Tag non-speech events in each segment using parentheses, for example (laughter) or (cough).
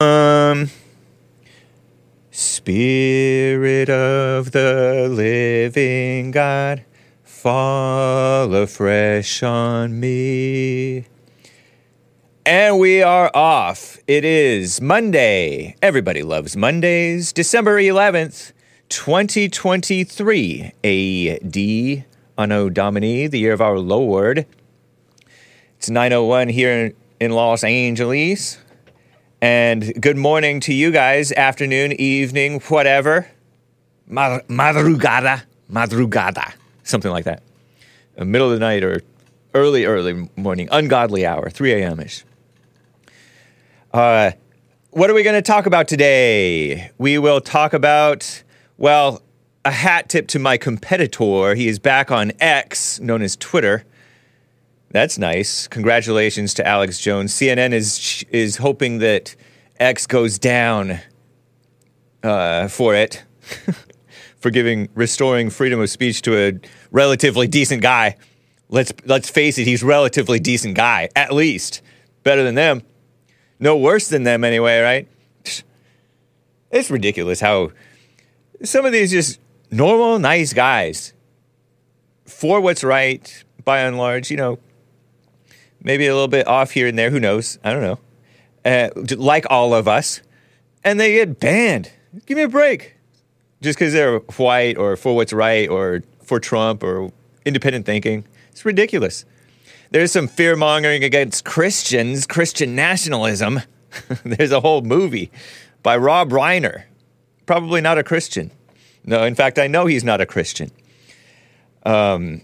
Um, Spirit of the living God, fall afresh on me. And we are off. It is Monday. Everybody loves Mondays. December 11th, 2023 AD, Anno Domini, the year of our Lord. It's 901 here in Los Angeles. And good morning to you guys, afternoon, evening, whatever. Mar- madrugada, madrugada, something like that. Uh, middle of the night or early, early morning, ungodly hour, 3 a.m. ish. Uh, what are we going to talk about today? We will talk about, well, a hat tip to my competitor. He is back on X, known as Twitter. That's nice. Congratulations to Alex Jones. CNN is is hoping that X goes down uh, for it, (laughs) for giving restoring freedom of speech to a relatively decent guy. Let's let's face it, he's a relatively decent guy, at least better than them. No worse than them anyway, right? (sniffs) It's ridiculous how some of these just normal, nice guys for what's right, by and large, you know, maybe a little bit off here and there. Who knows? I don't know. Uh, like all of us, and they get banned. Give me a break. Just because they're white or for what's right or for Trump or independent thinking. It's ridiculous. There's some fear mongering against Christians, Christian nationalism. (laughs) There's a whole movie by Rob Reiner. Probably not a Christian. No, in fact, I know he's not a Christian. Um,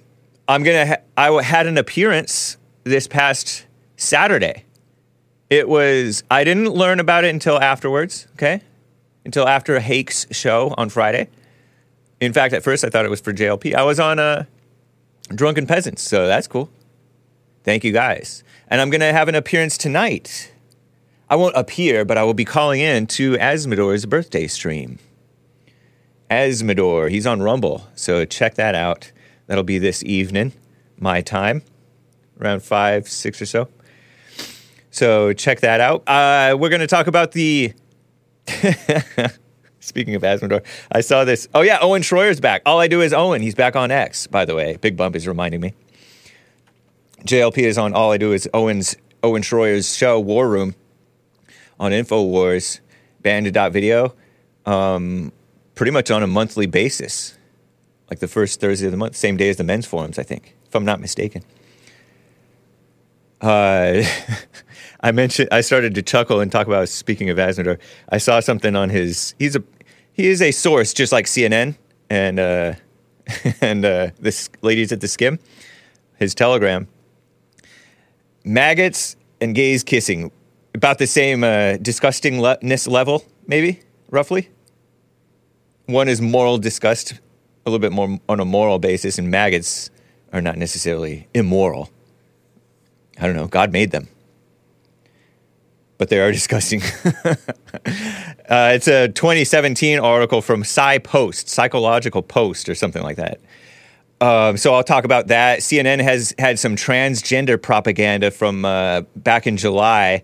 I'm gonna. Ha- I had an appearance this past Saturday. It was, I didn't learn about it until afterwards, okay? Until after Hakes show on Friday. In fact, at first I thought it was for JLP. I was on a Drunken Peasants, so that's cool. Thank you guys. And I'm going to have an appearance tonight. I won't appear, but I will be calling in to Azzmador's birthday stream. Azzmador, he's on Rumble, so check that out. That'll be this evening, my time around five, six or so. So check that out. Uh, we're going to talk about the. (laughs) Speaking of Azzmador, I saw this. Oh yeah, Owen Schroyer's back. All I do is Owen. He's back on X, by the way. Big Bump is reminding me. JLP is on All I Do is Owen's Owen Schroyer's show War Room on Infowars, Bandit.video, um, pretty much on a monthly basis, like the first Thursday of the month, same day as the men's forums, I think, if I'm not mistaken uh, (laughs) I mentioned I started to chuckle and talk about speaking of Azzmador. I saw something on his. He's a he is a source just like CNN and uh, (laughs) and uh, this ladies at the Skim. His Telegram. Maggots and gays kissing, about the same uh, disgustingness level, maybe roughly. One is moral disgust, a little bit more on a moral basis, and maggots are not necessarily immoral. I don't know, God made them. But they are (laughs) disgusting. uh, it's a 2017 article from PsyPost, Psychological Post, or something like that. Um, so I'll talk about that. CNN has had some transgender propaganda from uh, back in July,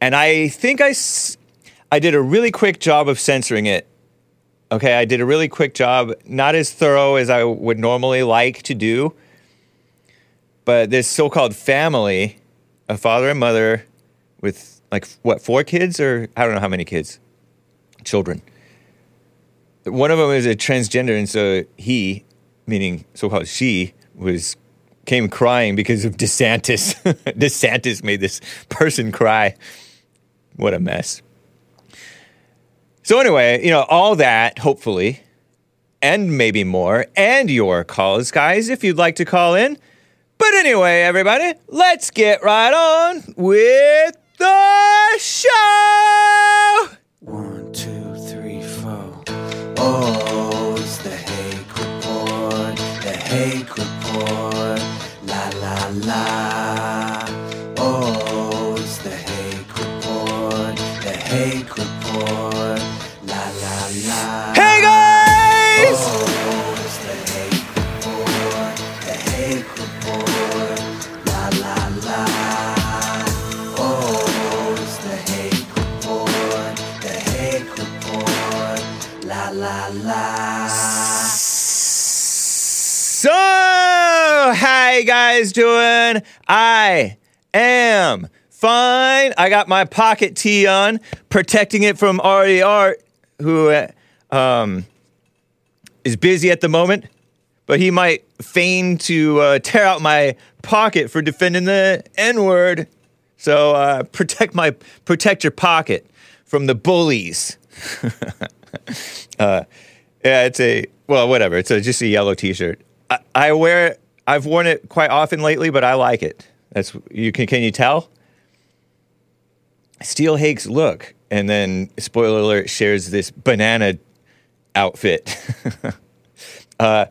and I think I, s- I did a really quick job of censoring it. Okay, I did a really quick job, not as thorough as I would normally like to do but this so-called family, a father and mother with like what four kids or I don't know how many kids, children. One of them is a transgender, and so he, meaning so-called she, was came crying because of DeSantis. (laughs) DeSantis made this person cry. What a mess. So anyway, you know all that hopefully, and maybe more, and your calls, guys. If you'd like to call in. But anyway, everybody, let's get right on with the show. One, two, three, four. Oh, it's the Hake Report, the Hake Report. La la la. Oh, it's the Hake Report, the Hake So, how you guys doing? I am fine. I got my pocket tee on, protecting it from Artie Art, who uh, um, is busy at the moment, but he might feign to uh, tear out my pocket for defending the N word. So uh, protect my protect your pocket from the bullies. (laughs) uh, yeah, it's a well, whatever. It's a, just a yellow T-shirt. I, I wear it. I've worn it quite often lately, but I like it. That's you can can you tell? Steal Hake's look, and then spoiler alert shares this banana outfit. (laughs) uh,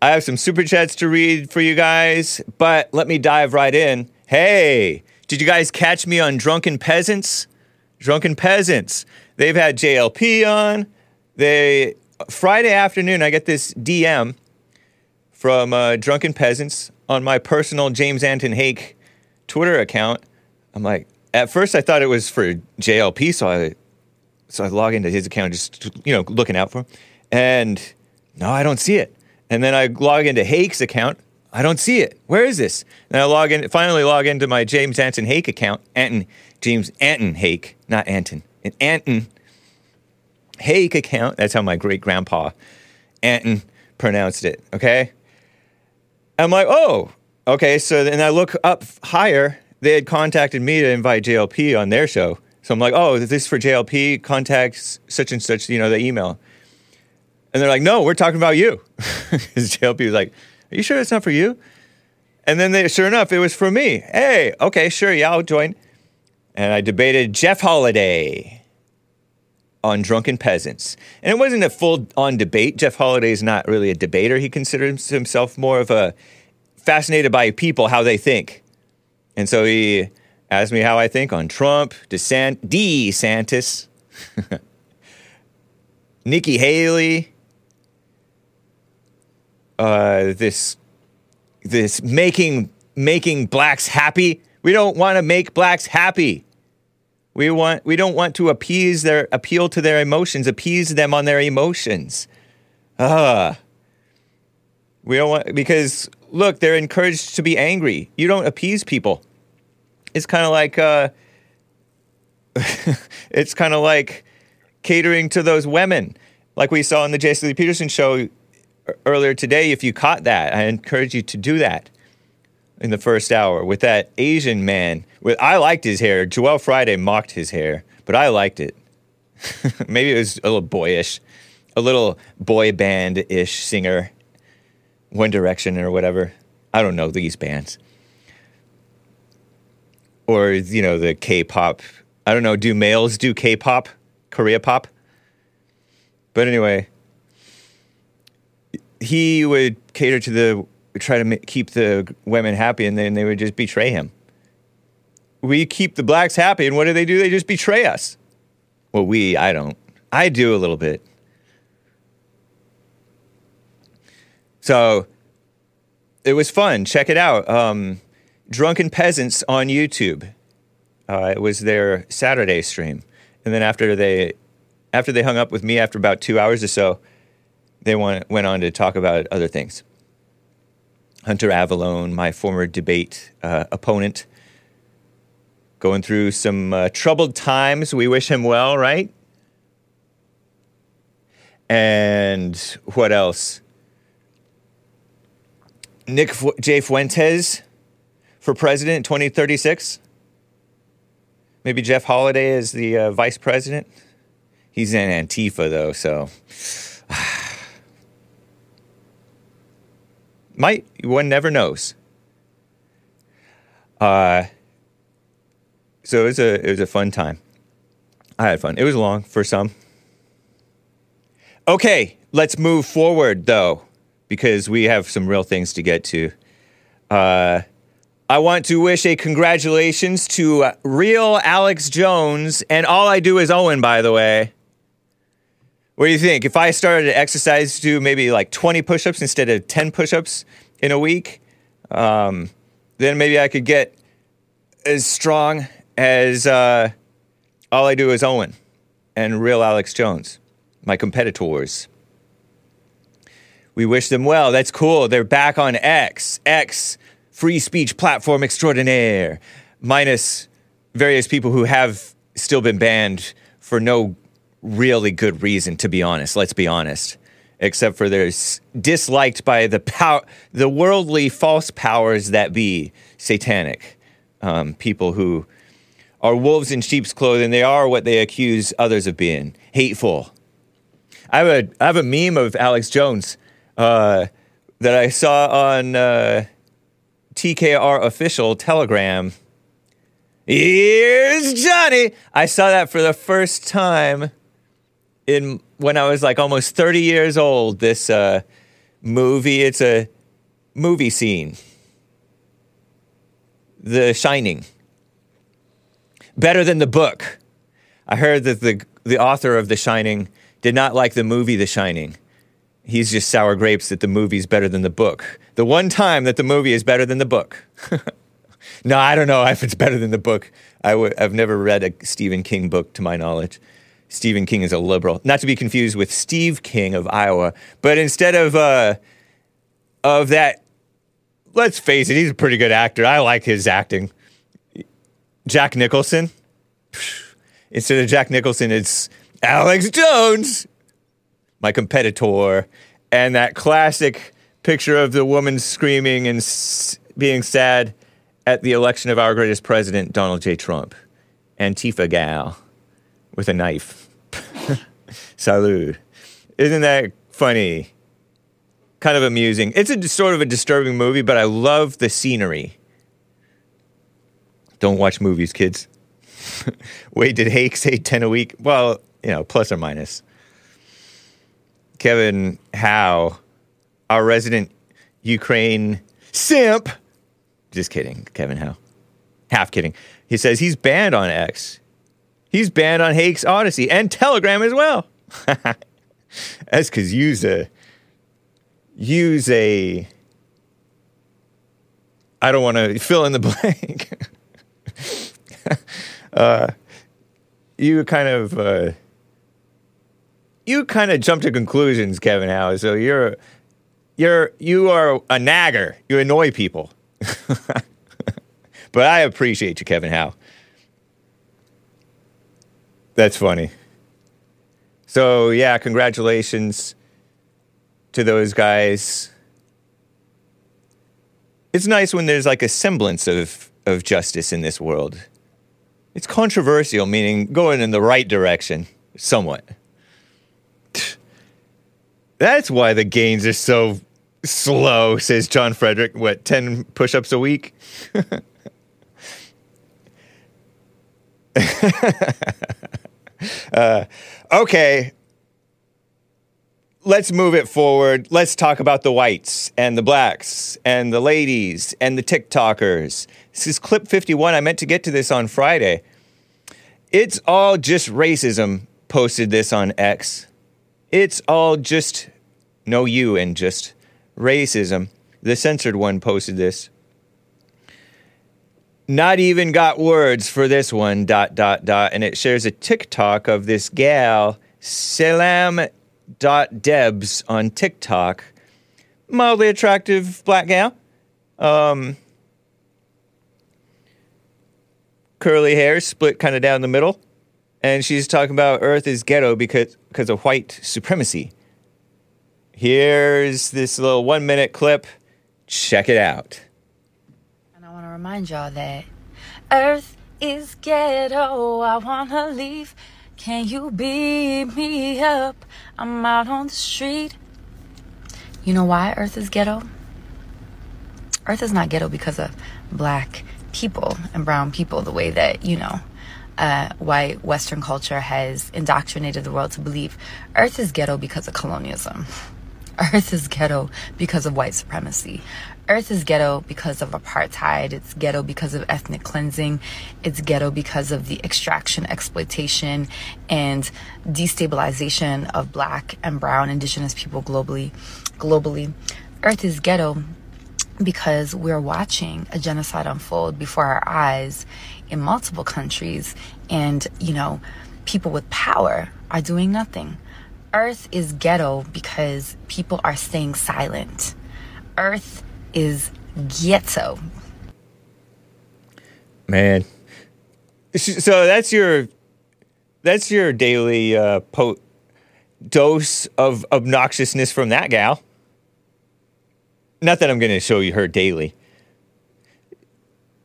I have some super chats to read for you guys, but let me dive right in. Hey, did you guys catch me on Drunken Peasants? Drunken Peasants. They've had JLP on. They Friday afternoon, I get this DM from uh, Drunken Peasants on my personal James Anton Hake Twitter account. I'm like, at first I thought it was for JLP, so I so I log into his account, just you know, looking out for him, and no, I don't see it. And then I log into Hake's account. I don't see it. Where is this? And I log in, finally log into my James Anton Hake account. Anton, James Anton Hake, not Anton. An Anton Hake account. That's how my great grandpa Anton pronounced it. Okay. I'm like, oh, okay. So then I look up higher. They had contacted me to invite JLP on their show. So I'm like, oh, this is for JLP? Contact such and such, you know, the email. And they're like, no, we're talking about you. (laughs) Because JLP was like, are you sure it's not for you? And then they, sure enough, it was for me. Hey, okay, sure, yeah, I'll join. And I debated Jeff Holiday on Drunken Peasants. And it wasn't a full on debate. Jeff Holiday is not really a debater. He considers himself more of a fascinated by people, how they think. And so he asked me how I think on Trump, DeSant- DeSantis, (laughs) Nikki Haley, uh, this this making making blacks happy. We don't want to make blacks happy. We want we don't want to appease their appeal to their emotions, appease them on their emotions. Ah. We don't want because look, they're encouraged to be angry. You don't appease people. It's kind of like uh (laughs) it's kind of like catering to those women. Like we saw in the Jason Lee Peterson show earlier today, if you caught that, I encourage you to do that in the first hour with that Asian man. With I liked his hair. Joel Friday mocked his hair, but I liked it. (laughs) Maybe it was a little boyish, a little boy band ish singer, One Direction or whatever. I don't know these bands. Or, you know, the K pop. I don't know, do males do K pop? Korea pop? But anyway, he would cater to the try to keep the women happy, and then they would just betray him. We keep the blacks happy, and what do they do? They just betray us. Well, we, I don't. I do a little bit. So it was fun. Check it out. Um, Drunken Peasants on YouTube. Uh, it was their Saturday stream, and then after they after they hung up with me after about two hours or so, they went on to talk about other things. Hunter Avallone, my former debate uh, opponent, going through some uh, troubled times. We wish him well, right? And what else? Nick J. Fuentes for president in 2036. Maybe Jeff Holiday is the uh, vice president. He's in Antifa, though, so. Might, one never knows. Uh, so it was a it was a fun time. I had fun. It was long for some. Okay, let's move forward though, because we have some real things to get to. Uh, I want to wish a congratulations to uh, real Alex Jones, and all I do is Owen, by the way. What do you think? If I started to exercise, to do maybe like 20 push ups instead of 10 push ups in a week, um, then maybe I could get as strong as uh, all I do is Owen and real Alex Jones. my competitors. We wish them well. That's cool. They're back on X. X, free speech platform extraordinaire, minus various people who have still been banned for no really good reason, to be honest. Let's be honest. Except for they're disliked by the pow- the worldly false powers that be, satanic um, people who are wolves in sheep's clothing. They are what they accuse others of being, hateful. I have a I have a meme of Alex Jones uh, that I saw on uh, TKR official Telegram. Here's Johnny. I saw that for the first time in when I was like almost 30 years old. This uh, movie, it's a movie scene. The Shining. Better than the book. I heard that the the author of The Shining did not like the movie The Shining. He's just sour grapes that the movie's better than the book. The one time that the movie is better than the book. (laughs) no, I don't know if it's better than the book. I w- I've never read a Stephen King book to my knowledge. Stephen King is a liberal, not to be confused with Steve King of Iowa. But instead of uh, of that, let's face it, he's a pretty good actor. I like his acting. Jack Nicholson. (sighs) Instead of Jack Nicholson, it's Alex Jones, my competitor, and that classic picture of the woman screaming and being sad at the election of our greatest president, Donald J. Trump. Antifa gal with a knife. (laughs) Salud. Isn't that funny? Kind of amusing. It's a sort of a disturbing movie, but I love the scenery. Don't watch movies, kids. (laughs) Wait, did Hake say 10 a week? Well, you know, plus or minus. Kevin Howe, our resident Ukraine simp. Just kidding, Kevin Howe. Half kidding. He says he's banned on X. He's banned on Hake's Odyssey and Telegram as well. (laughs) That's because use a use a I don't want to fill in the (laughs) blank. (laughs) uh, you kind of uh, you kind of jump to conclusions, Kevin Howe. So you're you're you are a nagger. You annoy people. but I appreciate you, Kevin Howe. That's funny. So yeah, congratulations to those guys. It's nice when there's like a semblance of, of justice in this world. It's controversial, meaning going in the right direction, somewhat. That's why the gains are so slow, says John Frederick. What, 10 push ups a week? (laughs) uh, okay. Let's move it forward. Let's talk about the whites and the blacks and the ladies and the TikTokers. This is clip 51. I meant to get to this on Friday. It's all just racism, posted this on X. It's all just no you and just racism. The censored one posted this. Not even got words for this one, dot, dot, dot. And it shares a TikTok of this gal, Salam Debs on TikTok. Mildly attractive black gal. Um, curly hair, split kind of down the middle. And she's talking about Earth is ghetto because, because of white supremacy. Here's this little one minute clip. Check it out. Remind y'all that Earth is ghetto. I want to leave. Can you beat me up? I'm out on the street. You know why Earth is ghetto? Earth is not ghetto because of black people and brown people, the way that, you know, uh, white Western culture has indoctrinated the world to believe. Earth is ghetto because of colonialism. (laughs) Earth is ghetto because of white supremacy. Earth is ghetto because of apartheid. It's ghetto because of ethnic cleansing. It's ghetto because of the extraction, exploitation, and destabilization of black and brown indigenous people globally. Globally, Earth is ghetto because we're watching a genocide unfold before our eyes in multiple countries and you know people with power are doing nothing Earth is ghetto because people are staying silent. Earth is ghetto. Man. So that's your that's your daily uh, po- dose of obnoxiousness from that gal. Not that I'm going to show you her daily.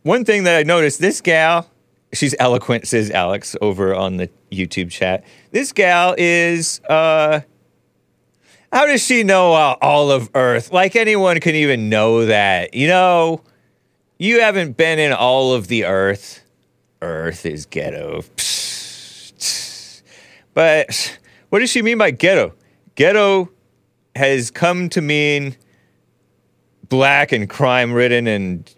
One thing that I noticed this gal, she's eloquent, says Alex over on the YouTube chat. This gal is, uh, how does she know uh, all of Earth? Like anyone can even know that. You know, you haven't been in all of the Earth. Earth is ghetto. But what does she mean by ghetto? Ghetto has come to mean black and crime ridden and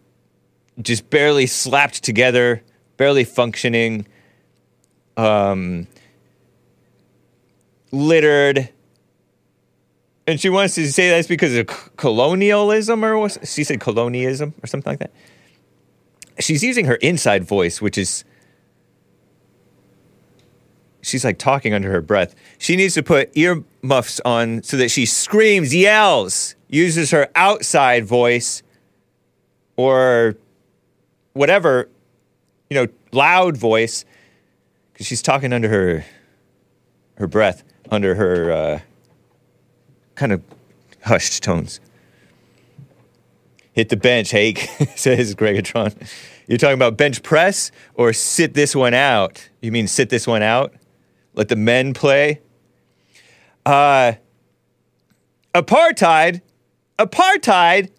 just barely slapped together, barely functioning, um, littered. And she wants to say that's because of colonialism, or what? She said colonialism or something like that. She's using her inside voice, which is she's like talking under her breath. She needs to put earmuffs on so that she screams, yells, uses her outside voice or whatever, you know, loud voice because she's talking under her her breath, under her uh, kind of hushed tones. Hit the bench, Hake, (laughs) says Gregatron. You're talking about bench press or sit this one out? You mean sit this one out? Let the men play? Uh, apartheid? Apartheid?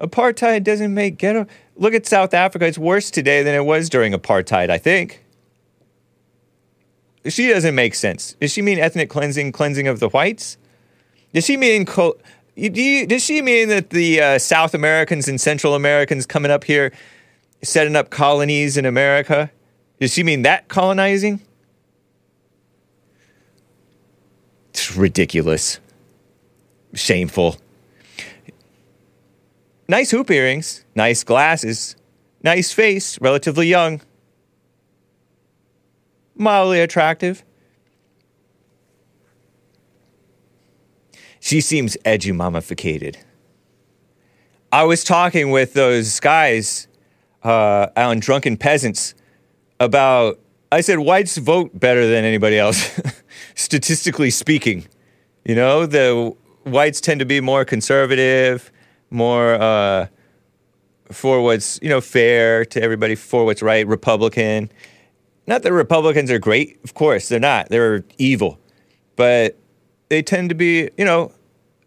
Apartheid doesn't make ghetto. Look at South Africa. It's worse today than it was during apartheid, I think. She doesn't make sense. Does she mean ethnic cleansing, cleansing of the whites? Does she mean you- do you, does she mean that the uh, South Americans and Central Americans coming up here, setting up colonies in America? Does she mean that colonizing? It's ridiculous. Shameful. Nice hoop earrings, nice glasses, nice face, relatively young, mildly attractive. She seems edgy mummificated. I was talking with those guys uh, on Drunken Peasants about, I said, whites vote better than anybody else, (laughs) statistically speaking. You know, the whites tend to be more conservative, more uh, for what's, you know, fair to everybody, for what's right, Republican. Not that Republicans are great, of course, they're not. They're evil. But they tend to be, you know,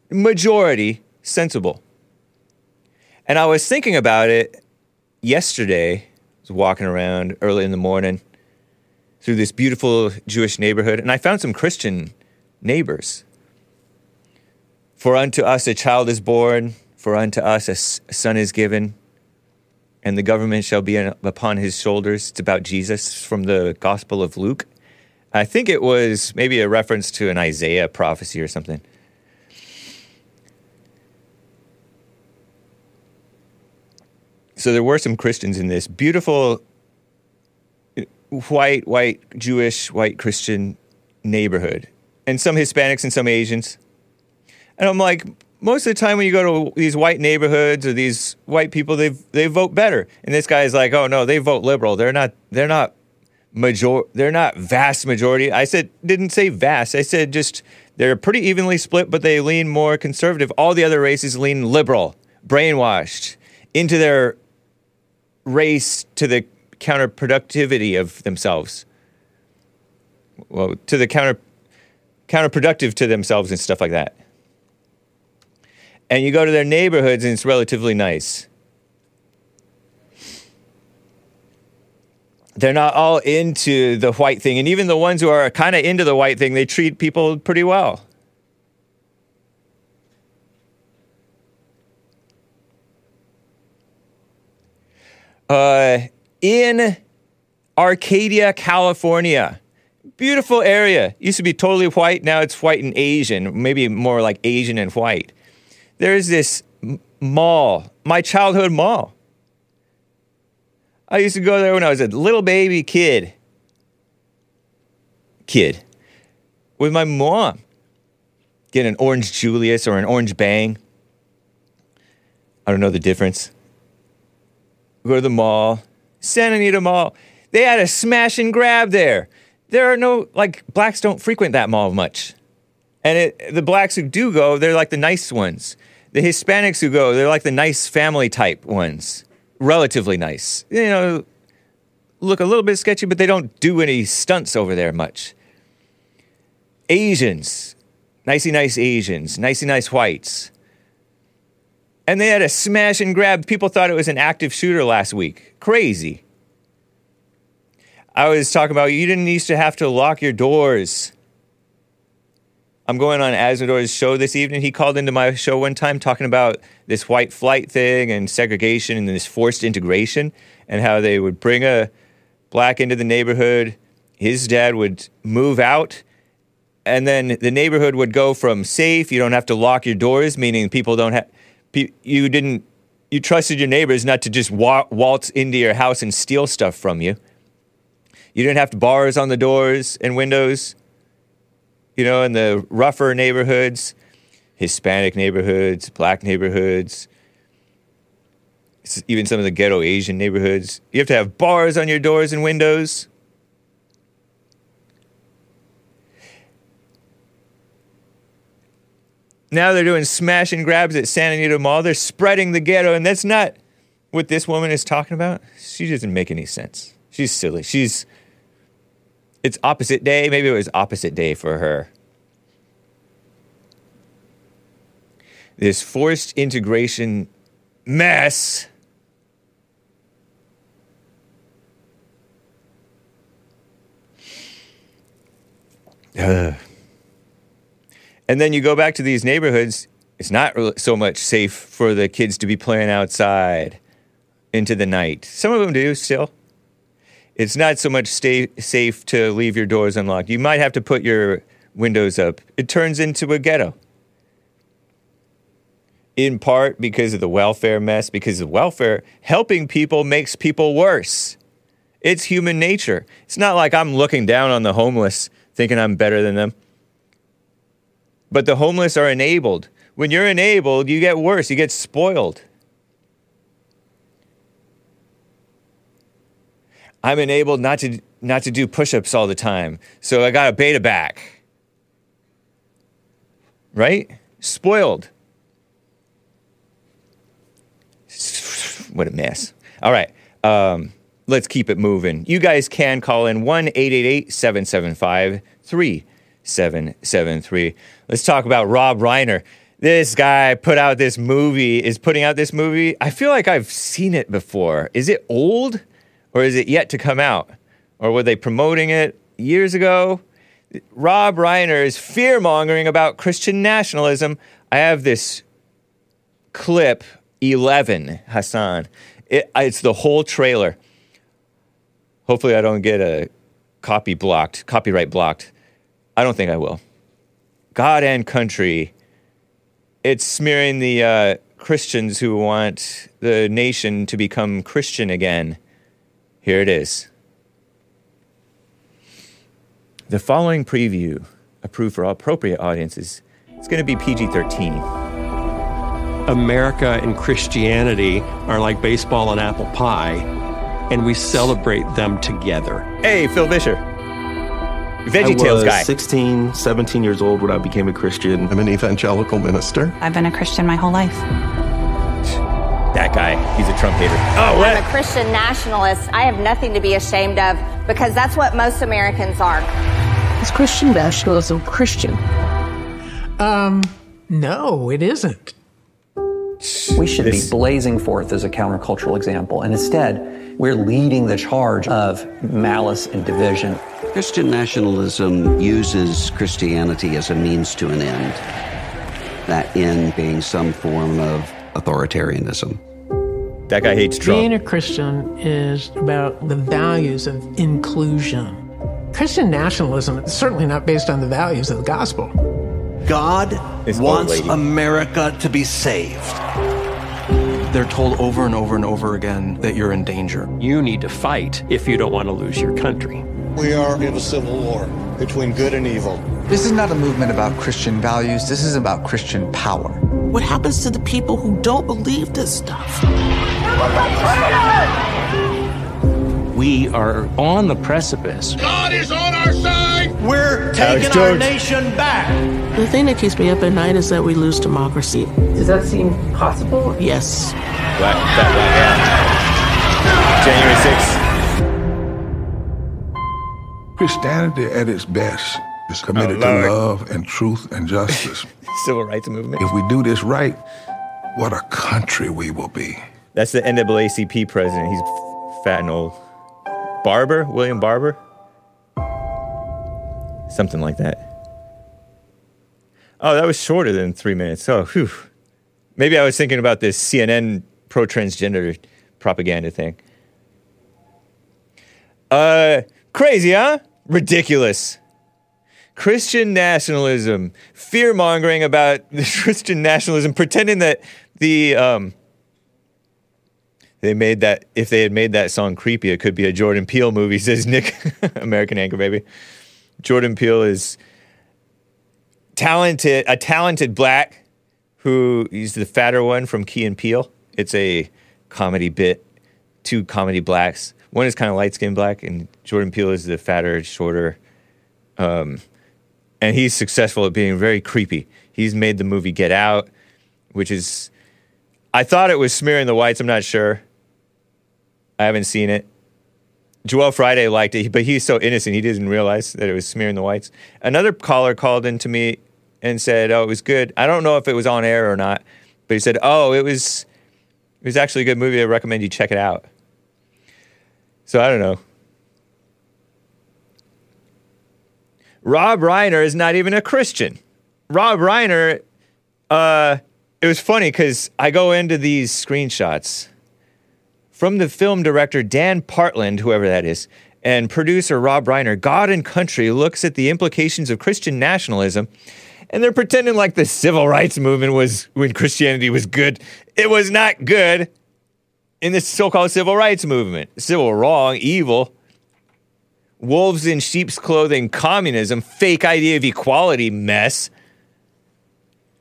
majority sensible. And I was thinking about it yesterday. I was walking around early in the morning through this beautiful Jewish neighborhood, and I found some Christian neighbors. For unto us a child is born, for unto us a son is given, and the government shall be upon his shoulders. It's about Jesus from the Gospel of Luke. I think it was maybe a reference to an Isaiah prophecy or something. So there were some Christians in this beautiful white, white, Jewish, white Christian neighborhood, and some Hispanics and some Asians. And I'm like, most of the time when you go to these white neighborhoods or these white people, they they vote better. And this guy's like, oh no, they vote liberal. They're not. They're not major. They're not vast majority. I said didn't say vast. I said just they're pretty evenly split, but they lean more conservative. All the other races lean liberal, brainwashed into their race to the counterproductivity of themselves. Well, to the counter counterproductive to themselves and stuff like that. And you go to their neighborhoods and it's relatively nice. They're not all into the white thing. And even the ones who are kind of into the white thing, they treat people pretty well. Uh, in Arcadia, California. Beautiful area. Used to be totally white. Now it's white and Asian, maybe more like Asian and white. There's this mall, my childhood mall. I used to go there when I was a little baby kid. Kid. with my mom. Get an orange Julius or an orange Bang. I don't know the difference. Go to the mall, Santa Anita Mall. They had a smash and grab there. There are no, like, blacks don't frequent that mall much. And it, the blacks who do go, they're like the nice ones. The Hispanics who go, they're like the nice family type ones. Relatively nice. You know, look a little bit sketchy, but they don't do any stunts over there much. Asians, nicey nice Asians, nicey nice whites. And they had a smash and grab. People thought it was an active shooter last week. Crazy. I was talking about you didn't used to have to lock your doors. I'm going on Azzmador's show this evening. He called into my show one time talking about this white flight thing and segregation and this forced integration and how they would bring a black into the neighborhood. His dad would move out, and then the neighborhood would go from safe. You don't have to lock your doors, meaning people don't have. You didn't. You trusted your neighbors not to just wa- waltz into your house and steal stuff from you. You didn't have bars on the doors and windows. You know, in the rougher neighborhoods, Hispanic neighborhoods, black neighborhoods, even some of the ghetto Asian neighborhoods. You have to have bars on your doors and windows. Now they're doing smash and grabs at Santa Anita Mall. They're spreading the ghetto, and that's not what this woman is talking about. She doesn't make any sense. She's silly. She's. It's opposite day. Maybe it was opposite day for her. This forced integration mess. And then you go back to these neighborhoods, it's not so much safe for the kids to be playing outside into the night. Some of them do still. It's not so much stay safe to leave your doors unlocked. You might have to put your windows up. It turns into a ghetto. In part because of the welfare mess, because of welfare, helping people makes people worse. It's human nature. It's not like I'm looking down on the homeless thinking I'm better than them. But the homeless are enabled. When you're enabled, you get worse, you get spoiled. I'm enabled not to not to do push-ups all the time. So I got a beta back. Right? Spoiled. What a mess. All right. Um, let's keep it moving. You guys can call in 1 888 775 3773. Let's talk about Rob Reiner. This guy put out this movie, is putting out this movie. I feel like I've seen it before. Is it old or is it yet to come out? Or were they promoting it years ago? Rob Reiner is fear mongering about Christian nationalism. I have this clip 11, Hassan. It, it's the whole trailer. Hopefully, I don't get a copy blocked, copyright blocked. I don't think I will. God and country. It's smearing the uh, Christians who want the nation to become Christian again. Here it is. The following preview, approved for all appropriate audiences, it's going to be PG 13. America and Christianity are like baseball and apple pie, and we celebrate them together. Hey, Phil Vischer. I VeggieTales was guy. 16, 17 years old when I became a Christian. I'm an evangelical minister. I've been a Christian my whole life. That guy, he's a Trump hater. Oh, right. I'm a? Christian nationalist. I have nothing to be ashamed of because that's what most Americans are. Is Christian nationalism Christian? Um, no, it isn't. We should This- be blazing forth as a countercultural example, and instead, we're leading the charge of malice and division. Christian nationalism uses Christianity as a means to an end, that end being some form of authoritarianism. That guy hates Trump. Being a Christian is about the values of inclusion. Christian nationalism is certainly not based on the values of the gospel. God This wants. America to be saved. They're told over and over and over again that you're in danger. You need to fight if you don't want to lose your country. We are in a civil war between good and evil. This is not a movement about Christian values. This is about Christian power. What happens to the people who don't believe this stuff? We are on the precipice. God is on our side. We're taking our nation back. The thing that keeps me up at night is that we lose democracy. Does that seem possible? Yes. Black, black, black. January 6th. Christianity at its best is committed Oh, to love and truth and justice. (laughs) Civil rights movement. if we do this right, what a country we will be. That's the NAACP president. He's fat and old. Barber? William Barber? Something like that. Oh, that was shorter than three minutes. Oh, whew. Maybe I was thinking about this CNN pro transgender propaganda thing. Uh, crazy, huh? Ridiculous. Christian nationalism, fear mongering about (laughs) Christian nationalism, pretending that the um, they made that if they had made that song creepy, it could be a Jordan Peele movie, (laughs) says Nick, (laughs) American Anchor Baby. Jordan Peele is talented, a talented black who he's the fatter one from Key and Peele. It's a comedy bit, two comedy blacks. One is kind of light skinned black, and Jordan Peele is the fatter, shorter. Um, and he's successful at being very creepy. He's made the movie Get Out, which is, I thought it was smearing the whites. I'm not sure. I haven't seen it. Joel Friday liked it, but he's so innocent, he didn't realize that it was smearing the whites. Another caller called in to me and said, "Oh, it was good." I don't know if it was on air or not, but he said, "Oh, it was, it was actually a good movie. I recommend you check it out." So I don't know. Rob Reiner is not even a Christian. Rob Reiner, uh, it was funny because I go into these screenshots from the film director Dan Partland, whoever that is, and producer Rob Reiner. God and Country looks at the implications of Christian nationalism, and they're pretending like the civil rights movement was when Christianity was good. It was not good in this so-called civil rights movement. Civil wrong, evil wolves in sheep's clothing, communism, fake idea of equality mess.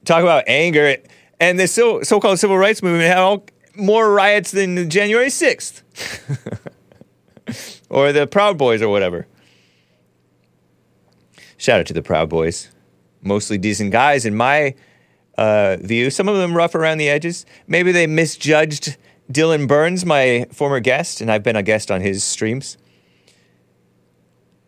Talk about anger. And this so- so-called civil rights movement had all, more riots than the January 6th (laughs) or the Proud Boys or whatever. Shout out to the Proud Boys. Mostly decent guys in my uh, view. Some of them rough around the edges. Maybe they misjudged Dylan Burns, my former guest, and I've been a guest on his streams.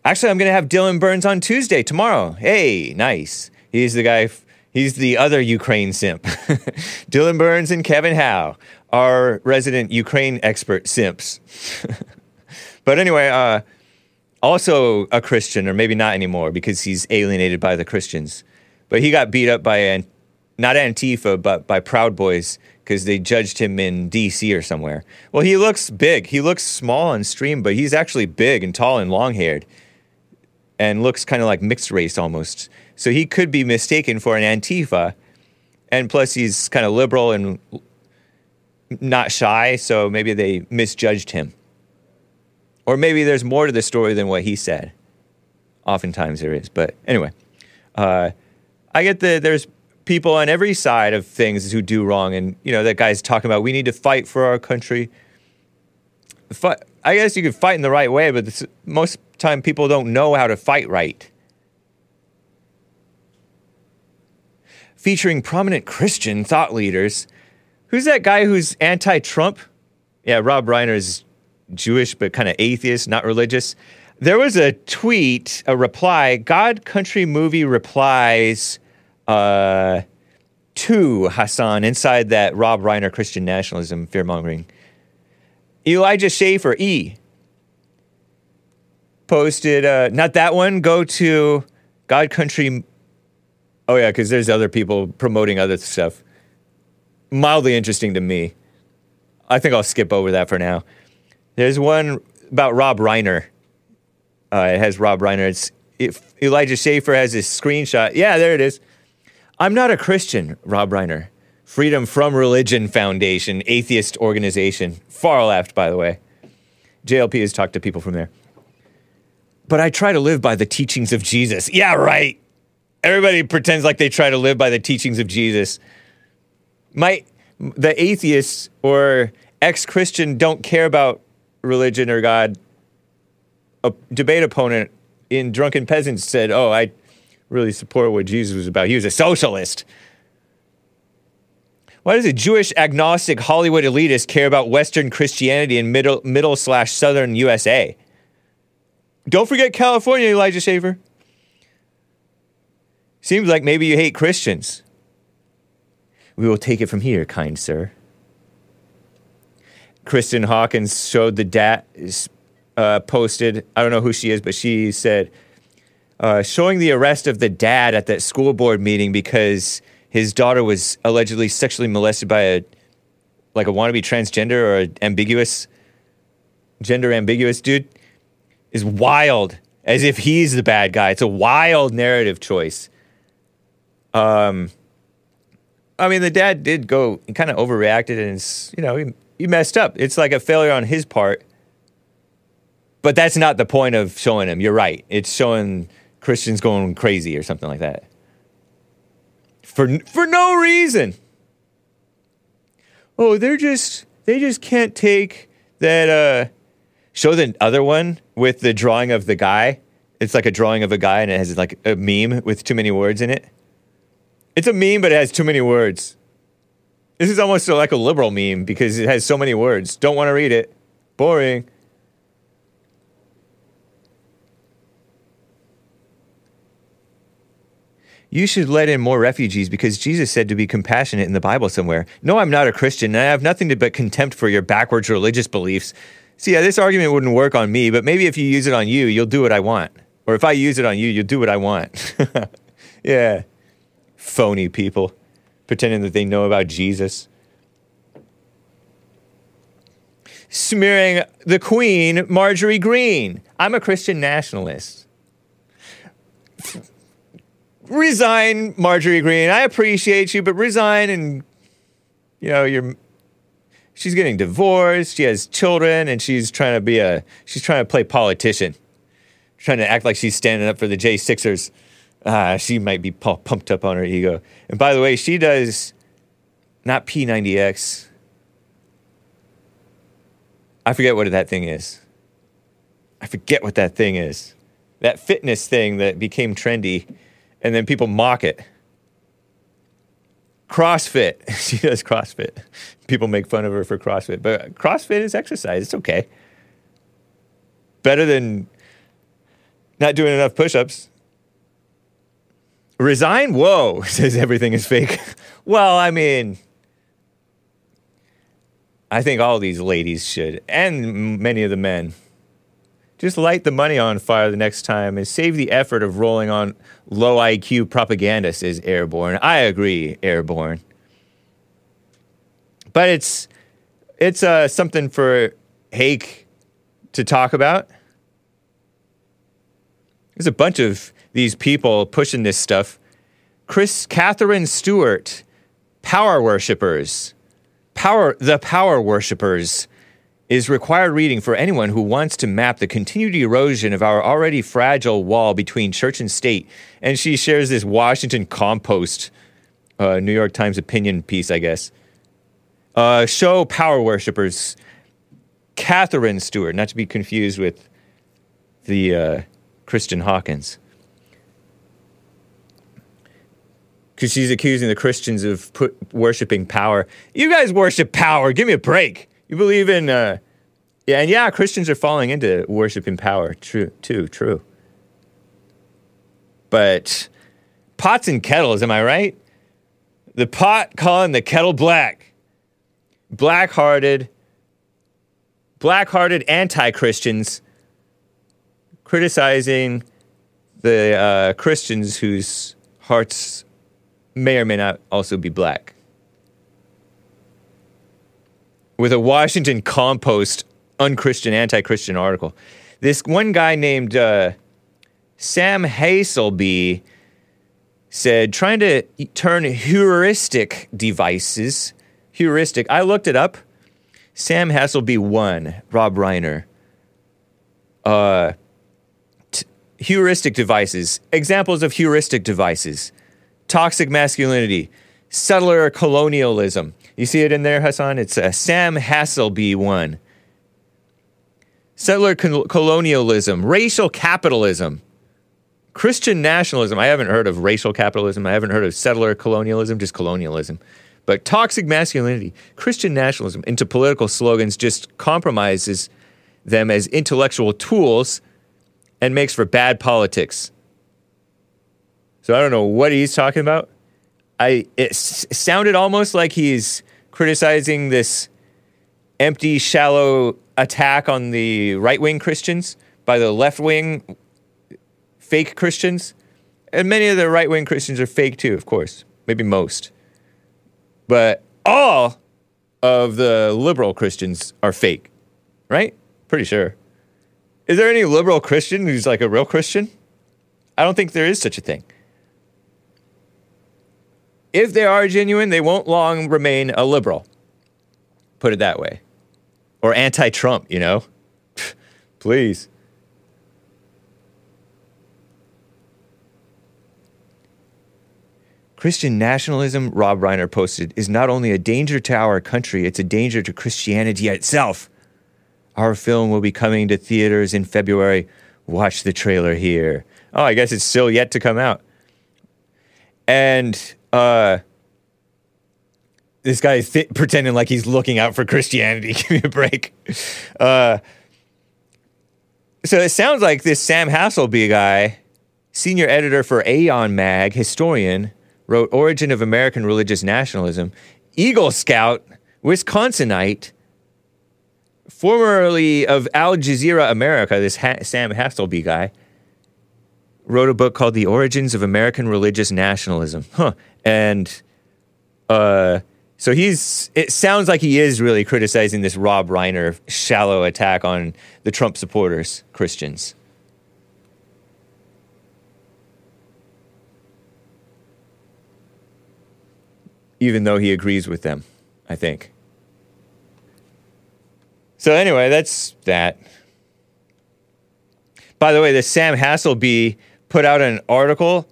Actually, I'm going to have Dylan Burns on Tuesday, tomorrow. Hey, nice. He's the guy, he's the other Ukraine simp. (laughs) Dylan Burns and Kevin Howe, our resident Ukraine expert simps. (laughs) but anyway, uh, also a Christian, or maybe not anymore because he's alienated by the Christians. But he got beat up by, an, not Antifa, but by Proud Boys because they judged him in DC or somewhere. Well, he looks big. He looks small on stream, but he's actually big and tall and long haired and looks kind of like mixed race almost. So he could be mistaken for an Antifa. And plus, he's kind of liberal and not shy, so maybe they misjudged him. Or maybe there's more to the story than what he said. Oftentimes there is. But anyway, uh, I get the there's people on every side of things who do wrong. And, you know, that guy's talking about we need to fight for our country. Fi- I guess you could fight in the right way, but this, most time people don't know how to fight right. Featuring prominent Christian thought leaders. Who's that guy who's anti Trump? Yeah, Rob Reiner is Jewish, but kind of atheist, not religious. There was a tweet, a reply, God Country Movie replies uh, to Hassan inside that Rob Reiner Christian nationalism fear mongering. Elijah Schaffer, E, posted, uh, not that one, go to God Country. Oh, yeah, because there's other people promoting other stuff. Mildly interesting to me. I think I'll skip over that for now. There's one about Rob Reiner. Uh, it has Rob Reiner. It's Elijah Schaffer has his screenshot. Yeah, there it is. I'm not a Christian, Rob Reiner. Freedom from Religion Foundation, atheist organization. Far left, by the way. JLP has talked to people from there. but I try to live by the teachings of Jesus. Yeah, right. Everybody pretends like they try to live by the teachings of Jesus. My the atheists or ex-Christian don't care about religion or God. A debate opponent in Drunken Peasants said, "Oh, I really support what Jesus was about. He was a socialist." Why does a Jewish agnostic Hollywood elitist care about Western Christianity in middle middle slash southern USA? Don't forget California, Elijah Schaffer. Seems like maybe you hate Christians. We will take it from here, kind sir. Kristan Hawkins showed the dat uh, posted, I don't know who she is, but she said, uh, showing the arrest of the dad at that school board meeting because his daughter was allegedly sexually molested by a, like a wannabe transgender or an ambiguous, gender ambiguous dude, is wild. As if he's the bad guy. It's a wild narrative choice. Um, I mean, the dad did go, he kind of overreacted and, you know, he, he messed up. It's like a failure on his part. But that's not the point of showing him. You're right. It's showing Christians going crazy or something like that. For, for no reason. Oh, they're just, they just can't take that, uh, show the other one with the drawing of the guy. It's like a drawing of a guy and it has like a meme with too many words in it. It's a meme, but it has too many words. This is almost like a liberal meme because it has so many words. Don't want to read it. Boring. You should let in more refugees because Jesus said to be compassionate in the Bible somewhere. No, I'm not a Christian, and I have nothing to but contempt for your backwards religious beliefs. See, yeah, this argument wouldn't work on me, but maybe if you use it on you, you'll do what I want. Or if I use it on you, you'll do what I want. (laughs) yeah. Phony people pretending that they know about Jesus. Smearing the Queen, Marjorie Greene. I'm a Christian nationalist. Resign, Marjorie Greene. I appreciate you, but resign and, you know, you're she's getting divorced, she has children, and she's trying to be a she's trying to play politician, trying to act like she's standing up for the J Sixers. Ah, she might be pu- pumped up on her ego. And by the way, she does not P90X. I forget what that thing is. I forget what that thing is. That fitness thing that became trendy, and then people mock it. CrossFit. (laughs) she does CrossFit. People make fun of her for CrossFit, but CrossFit is exercise. It's okay. Better than not doing enough push ups. Resign? Whoa, (laughs) says everything is fake. (laughs) well, I mean, I think all these ladies should, and many of the men. Just light the money on fire the next time and save the effort of rolling on low IQ propaganda, says Airborne. I agree, Airborne. But it's it's uh, something for Hake to talk about. There's a bunch of these people pushing this stuff. Chris Katherine Stewart, power worshippers. Power the power worshippers is required reading for anyone who wants to map the continued erosion of our already fragile wall between church and state. And she shares this Washington Compost, uh, New York Times opinion piece, I guess. Uh, show power worshippers Katherine Stewart, not to be confused with the uh, Christian Hawkins. Because she's accusing the Christians of put, worshiping power. You guys worship power. Give me a break. You believe in, uh, yeah, and yeah, Christians are falling into worshiping power. True, too, true. But pots and kettles, am I right? The pot calling the kettle black. Black hearted, black hearted anti Christians criticizing the uh, Christians whose hearts may or may not also be black. With a Washington Compost unchristian, anti Christian article. This one guy named uh, Sam Haselby said trying to turn heuristic devices, heuristic, I looked it up. Sam Haselby 1, Rob Reiner. Uh, t- heuristic devices, examples of heuristic devices, toxic masculinity, settler colonialism. You see it in there, Hassan? It's uh, Sam Haselby one. Settler col- colonialism, racial capitalism, Christian nationalism. I haven't heard of racial capitalism. I haven't heard of settler colonialism, just colonialism. But toxic masculinity, Christian nationalism into political slogans just compromises them as intellectual tools and makes for bad politics. So I don't know what he's talking about. I it s- sounded almost like he's criticizing this empty, shallow attack on the right wing Christians by the left wing fake Christians. And many of the right wing Christians are fake too, of course. Maybe most. But all of the liberal Christians are fake, right? Pretty sure. Is there any liberal Christian who's like a real Christian? I don't think there is such a thing. If they are genuine, they won't long remain a liberal. Put it that way. Or anti Trump, you know? (laughs) Please. Christian nationalism, Rob Reiner posted, is not only a danger to our country, it's a danger to Christianity itself. Our film will be coming to theaters in February. Watch the trailer here. Oh, I guess it's still yet to come out. And uh, this guy is th- pretending like he's looking out for Christianity. (laughs) Give me a break. Uh, so it sounds like this Sam Haselby guy, senior editor for Aeon Mag, historian, wrote Origin of American Religious Nationalism, Eagle Scout, Wisconsinite, formerly of Al Jazeera America, this ha- Sam Haselby guy, wrote a book called The Origins of American Religious Nationalism. Huh. And uh, so he's, it sounds like he is really criticizing this Rob Reiner shallow attack on the Trump supporters, Christians. Even though he agrees with them, I think. So, anyway, that's that. By the way, this Sam Haselby put out an article,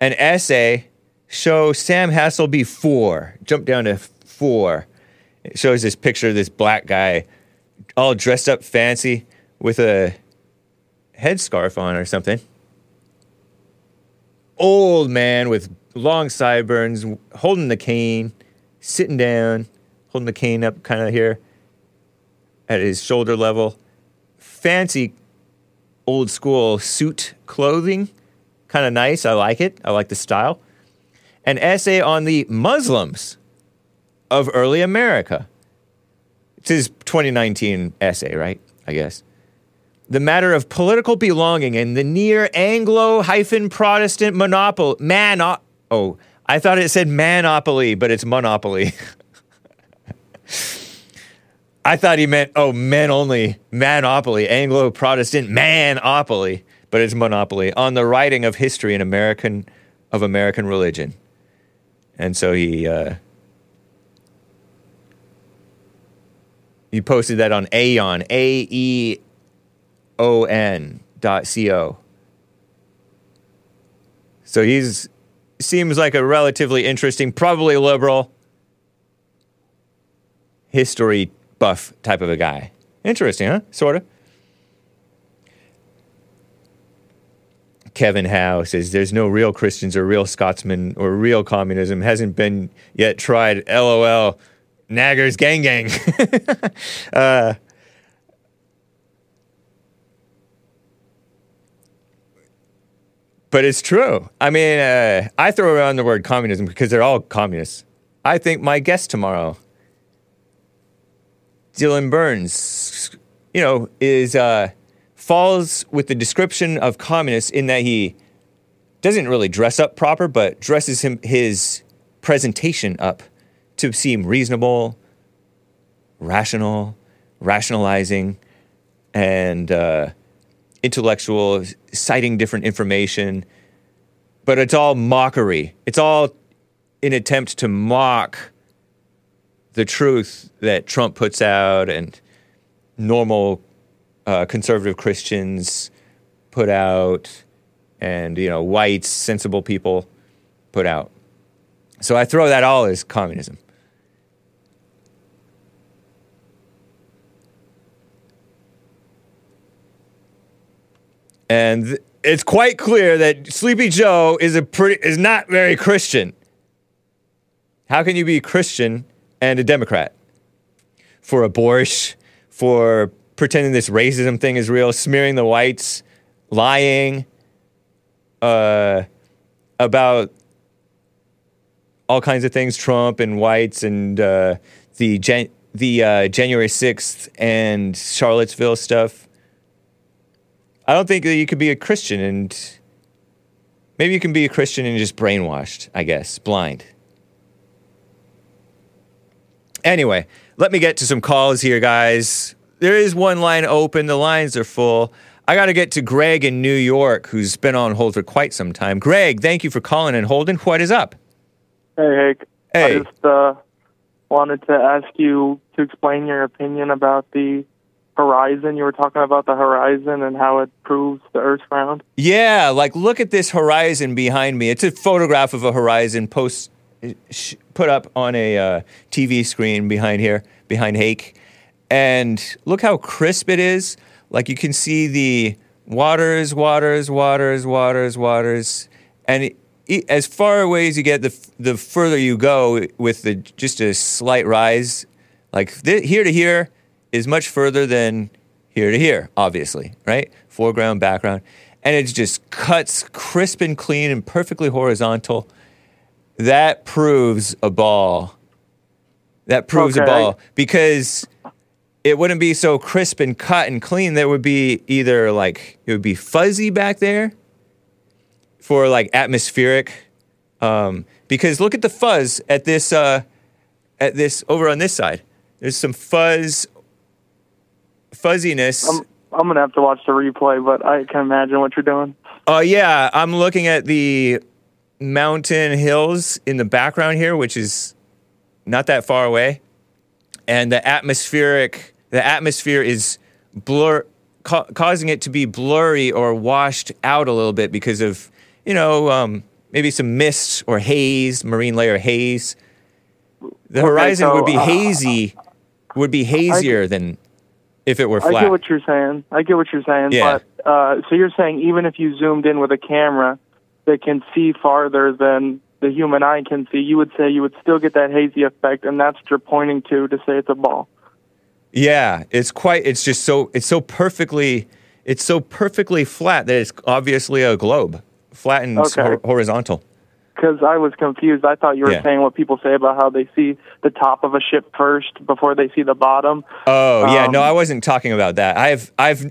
an essay, show Sam Haselby 4. Jump down to 4. It shows this picture of this black guy all dressed up fancy with a headscarf on or something. Old man with long sideburns, holding the cane, sitting down, holding the cane up kind of here at his shoulder level. Fancy old school suit clothing. Kind of nice. I like it. I like the style. An essay on the Muslims of early America. It's his 2019 essay, right? I guess. The matter of political belonging in the near Anglo hyphen Protestant monopoly. Man, oh, I thought it said monopoly, but it's monopoly. (laughs) I thought he meant, oh, men only, monopoly, Anglo Protestant monopoly, but it's monopoly on the writing of history in American of American religion. And so he uh, he posted that on Aeon, A E O N dot C O. So he's seems like a relatively interesting, probably liberal history buff type of a guy. Interesting, huh? Sort of. Kevin Howe says there's no real Christians or real Scotsmen or real communism hasn't been yet tried. LOL. Naggers gang gang. (laughs) uh, but it's true. I mean, uh, I throw around the word communism because they're all communists. I think my guest tomorrow, Dylan Burns, you know, is uh, falls with the description of communists in that he doesn't really dress up proper, but dresses him his presentation up to seem reasonable, rational, rationalizing, and uh, intellectual, citing different information. But it's all mockery. It's all an attempt to mock the truth that Trump puts out and normal uh, conservative Christians put out, and you know, whites, sensible people put out. So I throw that all as communism. And it's quite clear that Sleepy Joe is a pretty is not very Christian. How can you be Christian and a Democrat? For abortion, for pretending this racism thing is real, smearing the whites, lying uh, about all kinds of things, Trump and whites and uh, the the uh, January sixth and Charlottesville stuff. I don't think that you could be a Christian and maybe you can be a Christian and just brainwashed, I guess, blind. Anyway, let me get to some calls here, guys. There is one line open, the lines are full. I got to get to Greg in New York, who's been on hold for quite some time. Greg, thank you for calling and holding. What is up? Hey, Hank. Hey. I just uh, wanted to ask you to explain your opinion about the horizon. You were talking about the horizon and how it proves the Earth's round. Yeah, like look at this horizon behind me. It's a photograph of a horizon post put up on a uh, TV screen behind here, behind Hake. And look how crisp it is. Like you can see the waters, waters, waters, waters, waters. And it, it- as far away as you get, the, the further you go with the just a slight rise. Like th- here to here is much further than here to here, obviously, right? Foreground, background. And it just cuts crisp and clean and perfectly horizontal. That proves a ball. That proves a ball because it wouldn't be so crisp and cut and clean. There would be either like it would be fuzzy back there for like atmospheric. Um, because look at the fuzz at this uh, at this over on this side. There's some fuzz fuzziness. I'm, I'm going to have to watch the replay, but I can imagine what you're doing. Oh yeah, I'm looking at the mountain hills in the background here, which is not that far away, and the atmospheric the atmosphere is blur ca- causing it to be blurry or washed out a little bit because of you know um, maybe some mist or haze, marine layer haze. The Okay, horizon so, would be uh, hazy, would be hazier than if it were flat. I get what you're saying. I get what you're saying. Yeah. But uh, so you're saying even if you zoomed in with a camera that can see farther than the human eye can see, you would say you would still get that hazy effect, and that's what you're pointing to to say it's a ball. Yeah, it's quite. It's just so. It's so perfectly. It's so perfectly flat that it's obviously a globe, flat and Okay. hor- horizontal. Because I was confused. I thought you were Yeah. saying what people say about how they see the top of a ship first before they see the bottom. Oh yeah, no, Um, I wasn't talking about that. I've I've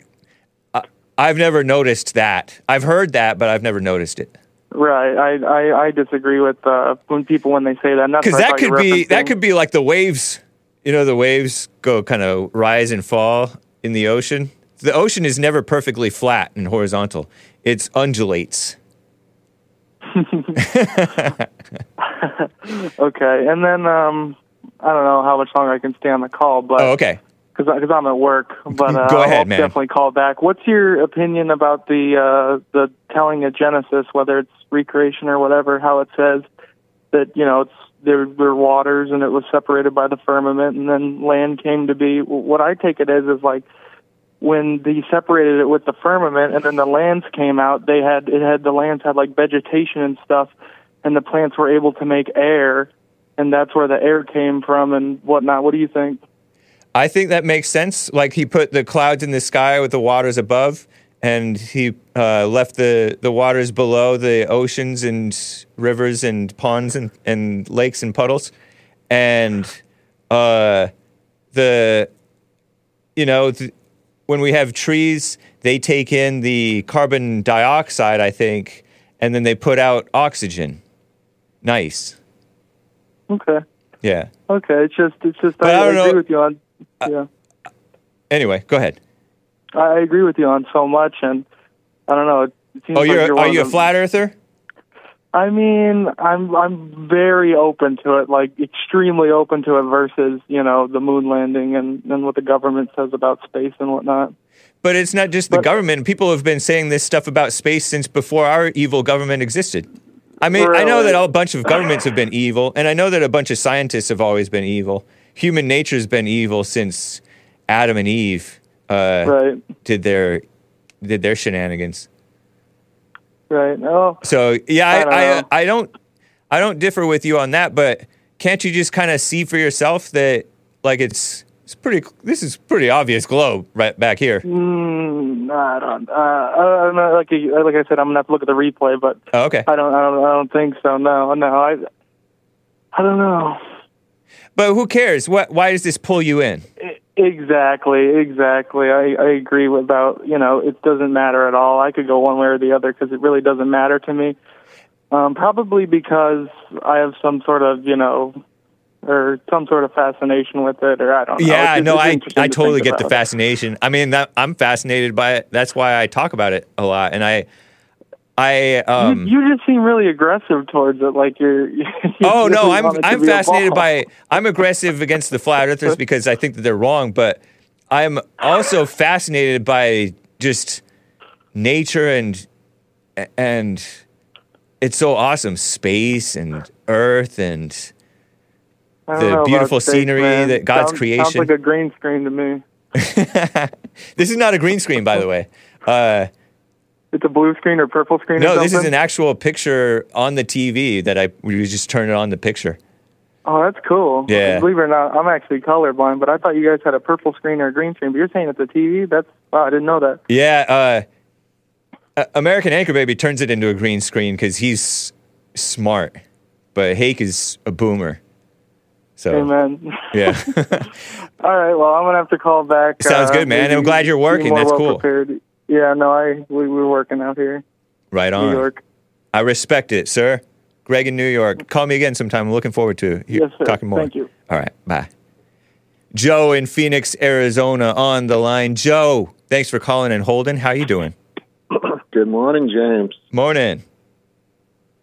I've never noticed that. I've heard that, but I've never noticed it. Right. I, I, I disagree with uh, when people when they say that. Because that could be that could be like the waves. You know, the waves go kind of rise and fall in the ocean. The ocean is never perfectly flat and horizontal. It's undulates. (laughs) okay. And then um, I don't know how much longer I can stay on the call, but Oh, okay. Because I'm at work. (laughs) But uh, Go ahead, I'll man. definitely call back. What's your opinion about the uh, the telling of Genesis, whether it's recreation or whatever, how it says that you know it's there were waters and it was separated by the firmament, and then land came to be. What I take it as is like when they separated it with the firmament, and then the lands came out. They had it had the lands had like vegetation and stuff, and the plants were able to make air, and that's where the air came from and whatnot. What do you think? I think that makes sense. Like he put the clouds in the sky with the waters above, and he uh, left the, the waters below the oceans and rivers and ponds and, and lakes and puddles. And uh, the, you know, th- when we have trees, they take in the carbon dioxide, I think, and then they put out oxygen. Nice. Okay. Yeah. Okay, it's just it's just But I, I don't agree know- with you on yeah. Anyway, go ahead. I agree with you on so much, and I don't know. It seems Oh, you're, you're oh, are you a flat earther? I mean, I'm I'm very open to it, like extremely open to it. Versus, you know, the moon landing and and what the government says about space and whatnot. But it's not just the government. People have been saying this stuff about space since before our evil government existed. I mean, I know that a bunch of governments have been evil, and I know that a bunch of scientists have always been evil. Human nature's been evil since Adam and Eve uh, Right. did their did their shenanigans. Right. Oh, So yeah, I I don't I. I, don't I don't differ with you on that, but can't you just kind of see for yourself that like it's it's pretty this is pretty obvious glow right back here. mm, no, I don't. Uh, I don't know. Like you- like I said, I'm gonna have to look at the replay, but Oh, okay. I don't. I don't. I don't think so. No. No. I. I don't know. But who cares? What why does this pull you in? Exactly, exactly. I, I agree with about you know it doesn't matter at all. I could go one way or the other because it really doesn't matter to me. Um, probably because I have some sort of you know or some sort of fascination with it, or I don't know. Yeah, no, I I totally think get the fascination. I mean, that I'm fascinated by it. That's why I talk about it a lot, and I I um. you, you just seem really aggressive towards it, like you're. (laughs) you Oh no, I'm want it to I'm fascinated by I'm aggressive against the flat earthers (laughs) because I think that they're wrong, but I'm also fascinated by just nature and and it's so awesome space and earth and the beautiful scenery that God's Sounds- creation. Sounds like a green screen to me. (laughs) this is not a green screen, by the way. Uh, It's a blue screen or purple screen. or no, this is an actual picture on the TV that I we just turn it on the picture. Oh, that's cool. Yeah. Believe it or not, I'm actually colorblind, but I thought you guys had a purple screen or a green screen. But you're saying it's a TV? That's wow, I didn't know that. Yeah, uh, uh, American Anchor Baby turns it into a green screen because he's smart, but Hake is a boomer. So Amen. yeah, (laughs) All right, well, I'm gonna have to call back. Sounds uh, good, man. I'm glad you're working. That's well cool. Prepared. Yeah, no, I we, we're working out here. right on. New. York. I respect it, sir. Greg in New York. Call me again sometime. I'm looking forward to he- Yes, sir. talking more. Thank you. All right, bye. Joe in Phoenix, Arizona, on the line. Joe, thanks for calling and holding. How are you doing? (clears throat) Good morning, James. Morning.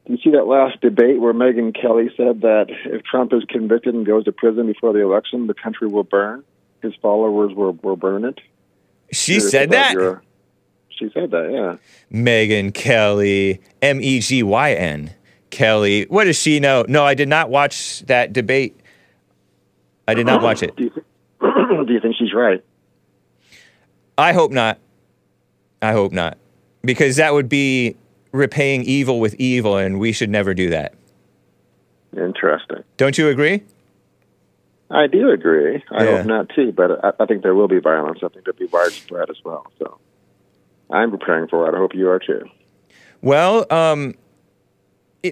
Do you see that last debate where Megyn Kelly said that if Trump is convicted and goes to prison before the election, the country will burn? His followers will, will burn it? She Curious said that. your- she said that, yeah. Megyn Kelly, M E G Y N Kelly. What does she know? No, I did not watch that debate. I did not watch it. Do you, th- (clears throat) do you think she's right? I hope not. I hope not. Because that would be repaying evil with evil, and we should never do that. Interesting. Don't you agree? I do agree. I Yeah. hope not too, but I, I think there will be violence. I think there'll be widespread as well. So I'm preparing for it. I hope you are too. Well, um,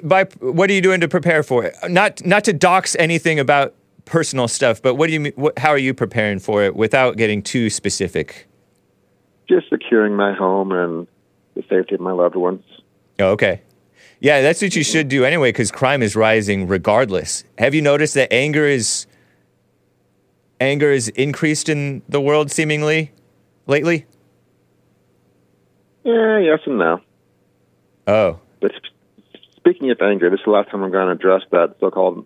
by what are you doing to prepare for it? Not not to dox anything about personal stuff, but what do you mean? What, how are you preparing for it without getting too specific? Just securing my home and the safety of my loved ones. Oh, okay. Yeah, that's what you should do anyway, because crime is rising regardless. Have you noticed that anger is anger is increased in the world seemingly lately? Yeah, yes and no. Oh, But speaking of anger, this is the last time I'm going to address that so-called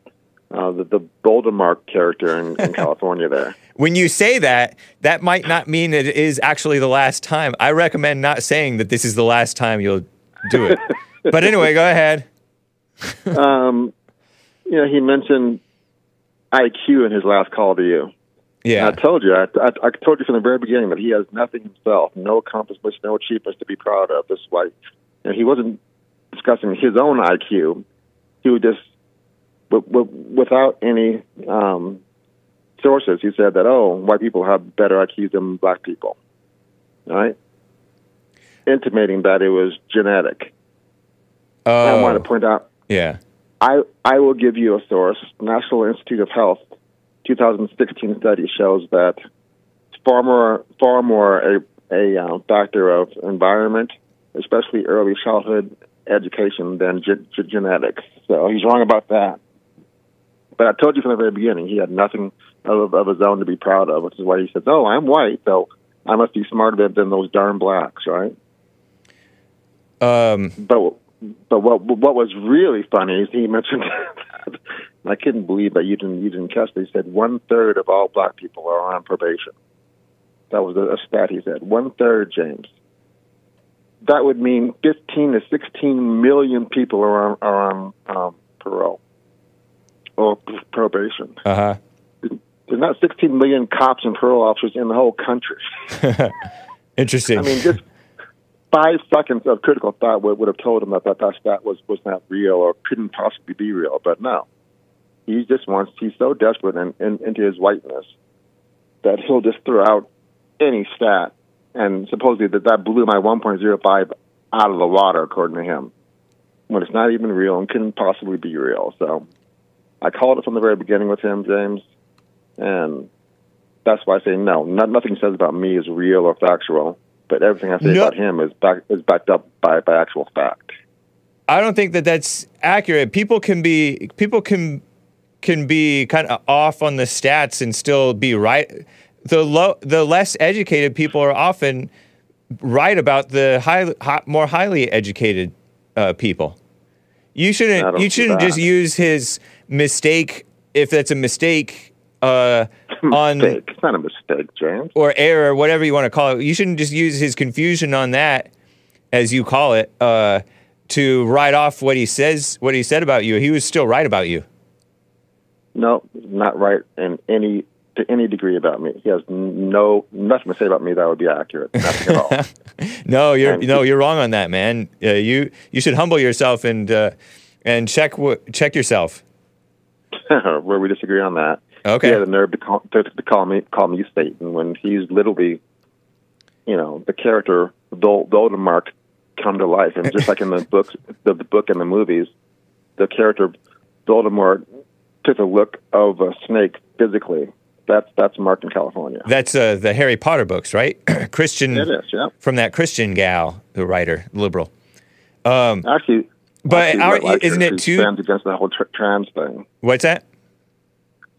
uh, the, the Boldemark character in, in (laughs) California. There, when you say that, that might not mean it is actually the last time. I recommend not saying that this is the last time you'll do it. (laughs) but anyway, go ahead. um, you know, he mentioned IQ in his last call to you. Yeah, I told you. I, I, I told you from the very beginning that he has nothing himself, no accomplishments, no achievements to be proud of. This is why, and he wasn't discussing his own IQ. He would just, w- w- without any um, sources, he said that oh, white people have better IQ than black people, right? Intimating that it was genetic. Oh, I want to point out yeah. I I will give you a source. National Institute of Health, 2016 study shows that it's far more far more a a uh, factor of environment, especially early childhood education, than ge- ge- genetics. So he's wrong about that. But I told you from the very beginning he had nothing of, of his own to be proud of, which is why he says, "Oh, I'm white, so I must be smarter than those darn blacks," right? Um, But But what what was really funny is he mentioned (laughs) that I couldn't believe that you didn't you didn't catch. It. He said one third of all black people are on probation. That was a, a stat he said. One third, James. That would mean 15 to 16 million people are on, are on um, parole or probation. Uh huh. There's not 16 million cops and parole officers in the whole country. (laughs) Interesting. I mean, just five seconds of critical thought would, would have told him that, that that stat was, was not real or couldn't possibly be real. But no, he just wants, he's so desperate in, in, into his whiteness that he'll just throw out any stat. And supposedly that, that blew my 1.05 out of the water, according to him, when it's not even real and couldn't possibly be real. So I called it from the very beginning with him, James. And that's why I say no. Not, nothing says about me is real or factual, but everything I say No. about him is back, is backed up by, by actual fact. I don't think that that's accurate. People can be people can can be kind of off on the stats and still be right. The low, the less educated people are often right about the high, high more highly educated uh, people. You shouldn't you shouldn't just use his mistake if that's a mistake uh, (laughs) on Mistake. It's not a mistake, James. or error, whatever you want to call it. You shouldn't just use his confusion on that, as you call it, uh, to write off what he says, what he said about you. He was still right about you. No, not right in any to any degree about me. He has no nothing to say about me that would be accurate. Nothing at all. (laughs) No, you're And no, you're wrong on that, man. Uh, you you should humble yourself and uh, and check wh- check yourself. (laughs) Where we disagree on that. Okay. He had the nerve to call, to, to call me call me Satan when he's literally, you know, the character Dol- Voldemort come to life, and just like in the (laughs) books, the, the book and the movies, the character Voldemort took a look of a snake physically. That's that's Mark in California. That's uh, the Harry Potter books, right? (clears throat) Christian. It is, yeah. From that Christian gal, the writer, liberal. Um, Actually, But actually, our- like her. isn't it she too- stands against the whole tr- trans thing. what's that?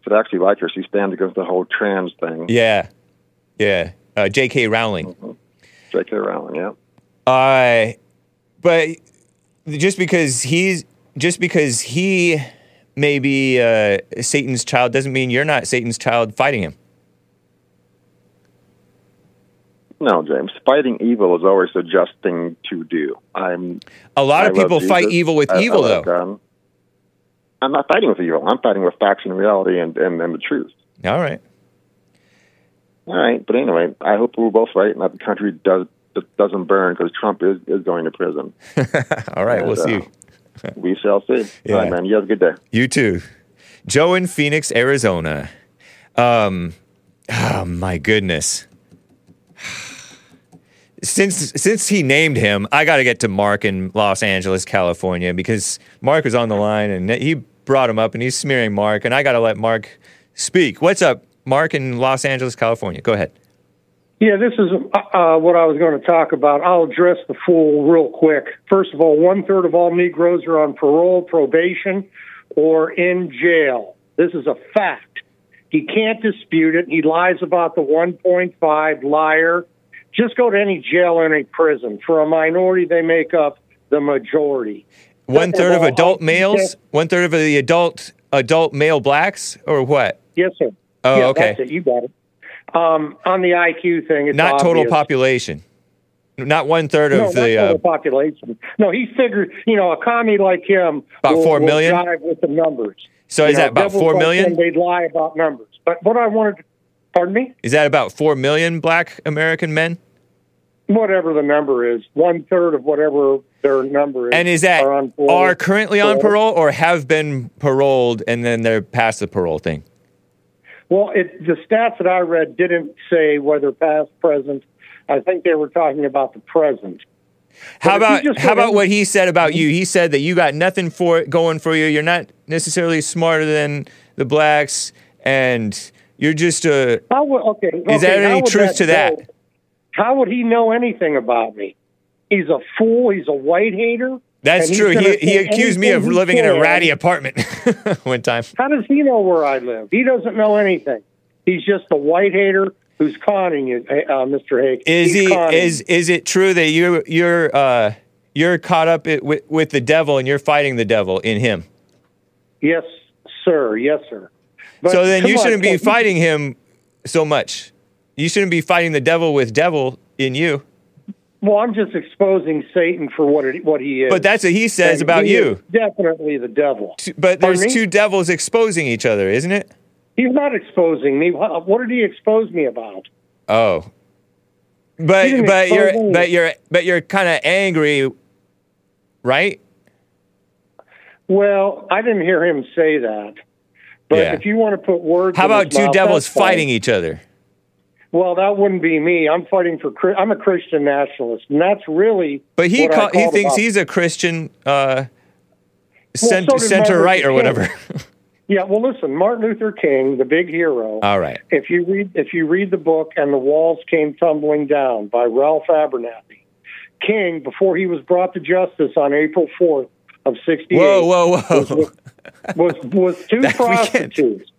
But actually like her. She stands against the whole trans thing. Yeah, yeah. Uh, J.K. Rowling. J.K. Rowling, yeah. Uh, but just because he's just because he may be uh, Satan's child doesn't mean you're not Satan's child fighting him. No, James. Fighting evil is always the just thing to do. I'm. A lot I of people fight evil with I- I evil, love though. I'm not fighting with evil. I'm fighting with facts and reality and, and, and the truth. All right. All right, but anyway, I hope we're both right and that the country does doesn't burn because Trump is, is going to prison. (laughs) All right, we'll And, see. We shall see. Yeah. All right, man. You have a good day. You too. Joe in Phoenix, Arizona. Um, oh my goodness. Since since he named him, I got to get to Mark in Los Angeles, California, because Mark was on the line and he brought him up and he's smearing Mark, and I got to let Mark speak. What's up, Mark in Los Angeles, California? Go ahead. Yeah, this is uh, what I was going to talk about. I'll address the fool real quick. First of all, one third of all Negroes are on parole, probation, or in jail. This is a fact. He can't dispute it. He lies about the 1.5 liar. Just go to any jail or any prison. For a minority, they make up the majority. One third of adult males, one third of the adult adult male blacks, or what? Yes, sir. Oh, Yeah, okay. You got it. Um, on the IQ thing, it's Not total population. Not one third no, of the. total Uh, population. No, he figured, you know, a commie like him About will, four will million? with the numbers. So You is that about four million? they'd lie about numbers. But what I wanted, to, pardon me, is that about four million black American men? whatever the number is, one third of whatever their number is. And is that are, on parole. are currently on parole or have been paroled and then they're past the parole thing? Well, it, the stats that I read didn't say whether past, present. I think they were talking about the present. How But about how about down- what he said about mhm. you? He said that you got nothing for it going for you. You're not necessarily smarter than the blacks, and you're just a. How would, okay, Is there okay, any truth to that? go? How would he know anything about me? He's a fool. He's a white hater. That's and true. He, he accused me of living in a ratty apartment (laughs) one time. How does he know where I live? He doesn't know anything. He's just a white hater who's conning you, uh, Mr. Hake. Is He's he? conning Is is it true that you you're uh, you're caught up with, with the devil and you're fighting the devil in him. Yes, sir. Yes, sir. But so then you on, shouldn't be fighting him so much. You shouldn't be fighting the devil with devil in you. Well, I'm just exposing Satan for what it, what he is. But that's what he says And about he you. Definitely the devil. But there's Pardon me? two devils exposing each other, isn't it? He's not exposing me. What what did he expose me about? Oh. But but you're any- but you're but you're kind of angry, right? Well, I didn't hear him say that. But Yeah. if you want to put words, How about two mouth, devils fighting each other? Well, that wouldn't be me. I'm fighting for. I'm a Christian nationalist, and that's really. But he call, he thinks about- he's a Christian uh, Well, so center Martin right or whatever. (laughs) Yeah, well, listen, Martin Luther King, the big hero. (laughs) All right. If you read, if you read the book, and the walls came tumbling down by Ralph Abernathy, King, before he was brought to justice on April fourth of '68, Whoa, whoa, whoa! was was, was two (laughs) prostitutes.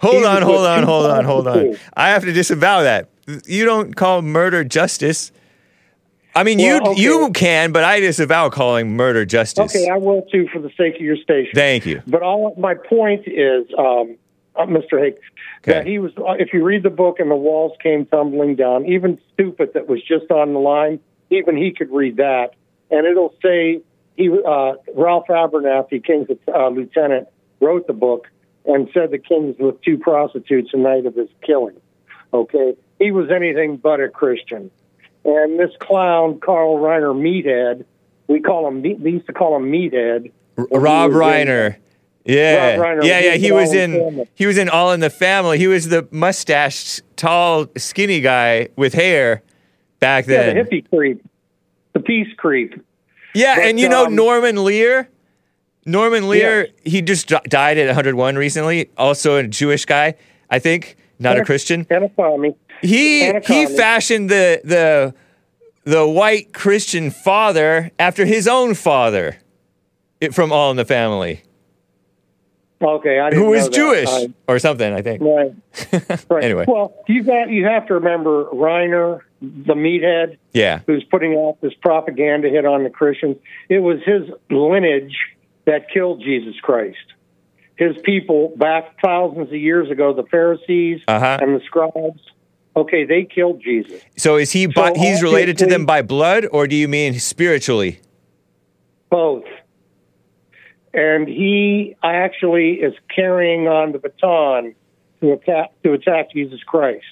Hold on, hold on, hold on, hold on. I have to disavow that. You don't call murder justice. I mean, Well, you okay. you can, but I disavow calling murder justice. Okay, I will too, for the sake of your station. Thank you. But all my point is, um, uh, Mr. Hake, that he was. Uh, if you read the book and the walls came tumbling down, even stupid that was just on the line, even he could read that, and it'll say he uh, Ralph Abernathy, King's uh, lieutenant, wrote the book and said the king's with two prostitutes the night of his killing. Okay, he was anything but a Christian, and this clown Carl Reiner Meathead, we call him. We used to call him Meathead. Rob in- Reiner. Yeah, Rob Reiner, yeah, yeah. He was in Family. he was in All in the Family. He was the mustached, tall, skinny guy with hair back then. Yeah, the hippie creep, the peace creep. Yeah, But, and you know um, Norman Lear. Norman Lear, he just died at 101 recently. Also a Jewish guy, I think, not a a- Christian. And a commie. He he fashioned the the the white Christian father after his own father, it, from All in the Family, Okay, I didn't who is. Jewish I- or something. I think. right. (laughs) right. Anyway. well, you got you have to remember Reiner, the meathead, Yeah. who's putting out this propaganda hit on the Christians. It was his lineage that killed Jesus Christ. His people back thousands of years ago, the Pharisees Uh-huh. and the scribes. Okay, they killed Jesus. So is he? So he's related to them by blood, or do you mean spiritually? both. And he actually is carrying on the baton to attack to attack Jesus Christ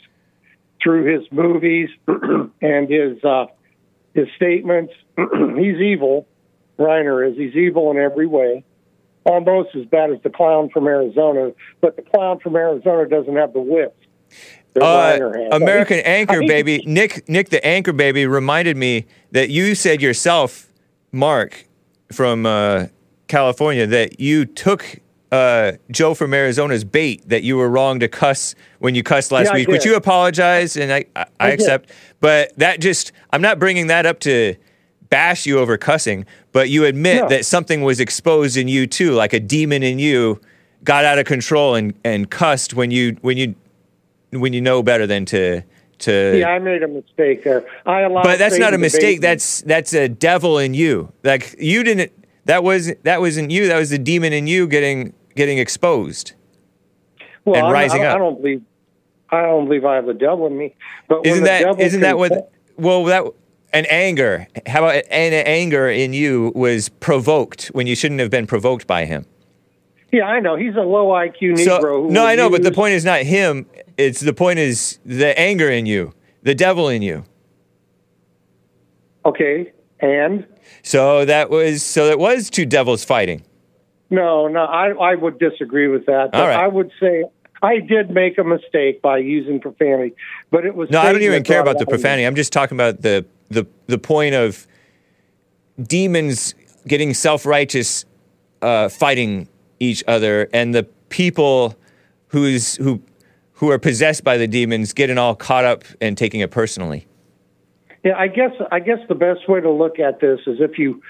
through his movies (clears throat) and his uh, his statements. (clears throat) he's evil. Reiner is. He's evil in every way. Almost as bad as the clown from Arizona, but the clown from Arizona doesn't have the Reiner Uh. American I Anchor I think- Baby, Nick, Nick the Anchor Baby reminded me that you said yourself, Mark, from uh, California, that you took uh, Joe from Arizona's bait. That you were wrong to cuss when you cussed last Yeah, week, which you apologize and I, I, I accept. But that just, I'm not bringing that up to bash you over cussing, but you admit No. that something was exposed in you too, like a demon in you got out of control and, and cussed when you when you when you know better than to to Yeah, I made a mistake there. I allowed. but that's not a mistake that's that's a devil in you like you didn't that was that wasn't you that was the demon in you getting getting exposed well, and I'm- rising I, don't- up. I don't believe. I don't believe I have a devil in me. But isn't that isn't that what well that an anger how about an anger in you was provoked when you shouldn't have been provoked by him Yeah, I know. He's a low IQ Negro. so who no i know but the point is not him it's the point is the anger in you the devil in you Okay, and so that was so that was two devils fighting no, no, I I would disagree with that. All right. I would say I did make a mistake by using profanity, but it was No, I don't even care about the it on me. profanity. I'm just talking about the the the point of demons getting self righteous, uh, fighting each other, and the people who's who who are possessed by the demons getting all caught up and taking it personally. Yeah, I guess I guess the best way to look at this is if you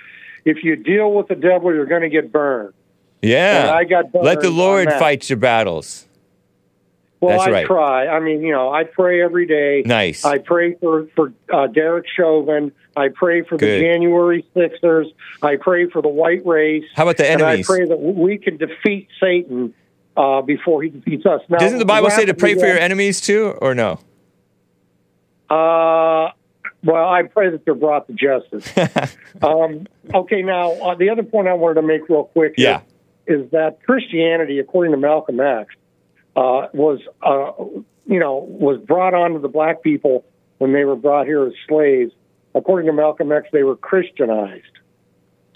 if you deal with the devil, you're going to get burned. Yeah, And I got let the Lord fight your battles. Well, That's I right. try. I mean, you know, I pray every day. Nice. I pray for for uh, Derek Chauvin. I pray for Good. the January Sixers. I pray for the white race. How about the And I pray that we can defeat Satan uh, before he defeats us. Now, Doesn't the Bible say to pray for your enemies too, or no? Uh, well, I pray that they're brought to justice. (laughs) um, okay, now uh, the other point I wanted to make real quick is- Yeah. is, that Christianity, according to Malcolm X, uh, was uh, you know was brought onto the black people when they were brought here as slaves. According to Malcolm X, they were Christianized.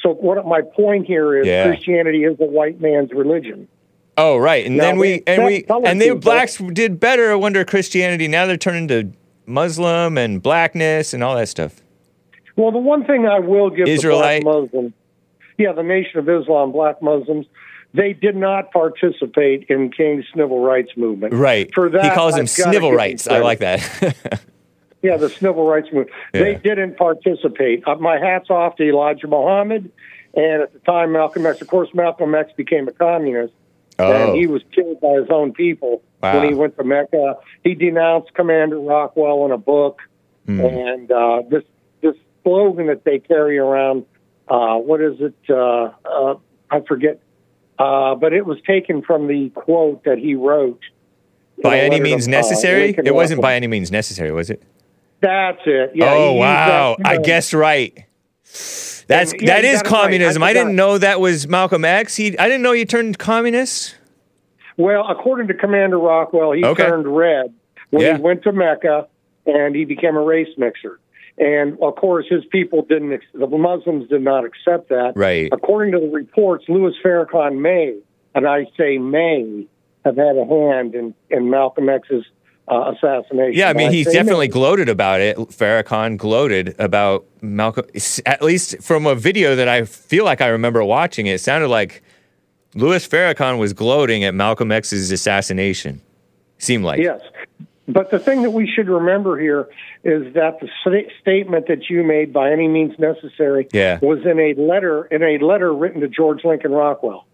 So what my point here is Yeah. Christianity is a white man's religion. Oh, right. And Now, then we and we and they blacks did better under Christianity. Now they're turning to Muslim and blackness and all that stuff. Well, the one thing I will give Israelite? the black Muslims, yeah, the Nation of Islam, black Muslims, they did not participate in King's civil rights movement. Right. For that, he calls them snivel rights. I like that. (laughs) Yeah, the civil rights movement. They didn't participate. Uh, my hat's off to Elijah Muhammad, and at the time, Malcolm X. Of course, Malcolm X became a communist, Oh. and he was killed by his own people Wow. when he went to Mecca. He denounced Commander Rockwell in a book, Hmm. and uh, this this slogan that they carry around. Uh, what is it? Uh, uh, I forget. Uh, but it was taken from the quote that he wrote. by any means uh, necessary? Lincoln it wasn't by any means necessary, was it? That's it. Yeah. oh wow! that, I you know, guessed right. That's And, yeah, that is got right. I communism. I, didn't know that was Malcolm X. He I didn't know you turned communist. Well, according to Commander Rockwell, he Okay. turned red when Yeah. he went to Mecca and he became a race mixer. And of course, his people didn't, ex- the Muslims did not accept that. Right. According to the reports, Louis Farrakhan may, and I say may, have had a hand in, in Malcolm X's uh, assassination. Yeah, I mean, And he's definitely may. gloated about it. Farrakhan gloated about Malcolm. At least from a video that I feel like I remember watching, it sounded like Louis Farrakhan was gloating at Malcolm X's assassination. Seemed like. Yes. But the thing that we should remember here is that the sta- statement that you made, by any means necessary, Yeah. was in a letter in a letter written to George Lincoln Rockwell.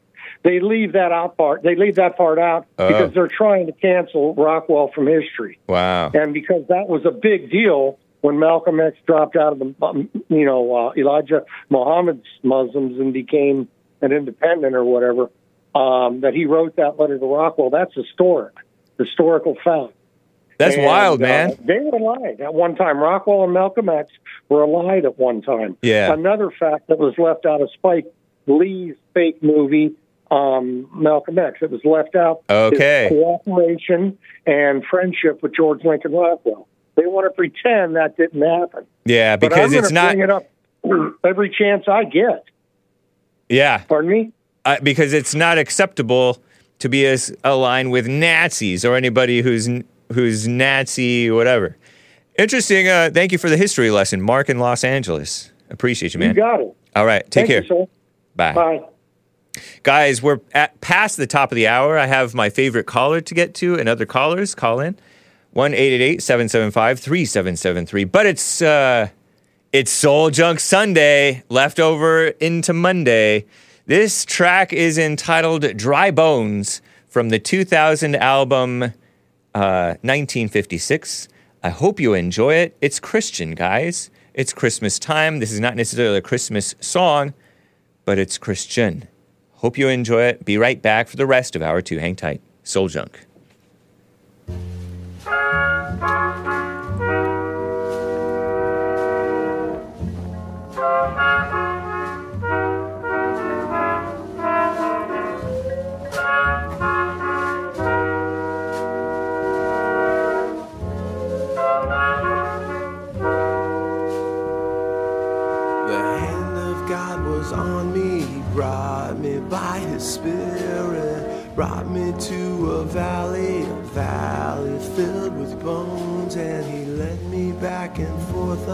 They leave that out part. They leave that part out Oh. because they're trying to cancel Rockwell from history, Wow. and because that was a big deal when Malcolm X dropped out of the, um, you know, uh, Elijah Muhammad's Muslims and became an independent or whatever. Um, that he wrote that letter to Rockwell. That's historic, historical fact. That's And, wild, uh, man. they were allied at one time. Rockwell and Malcolm X were allied at one time. Yeah. Another fact that was left out of Spike Lee's fake movie, um, Malcolm X, it was left out. Okay. cooperation and friendship with George Lincoln Rockwell. They want to pretend that didn't happen. Yeah, because it's not. bring it up (clears throat) every chance I get. Yeah. Pardon me? uh, because it's not acceptable to be as aligned with Nazis or anybody who's who's Nazi whatever. Interesting. Uh, thank you for the history lesson, Mark in Los Angeles. Appreciate you, man. You got it. All right, take Thank care. You. Bye. Bye. Guys, we're at past the top of the hour. I have my favorite caller to get to and other callers call in. 1-888-775-3773. But it's uh it's Soul Junk Sunday, leftover into Monday. This track is entitled Dry Bones from the 2000 album uh, 1956. I hope you enjoy it. It's Christian, guys. It's Christmas time. This is not necessarily a Christmas song, but it's Christian. Hope you enjoy it. Be right back for the rest of hour two. Hang tight. Soul Junk. To a valley, a valley filled with bones. And he led me back and forth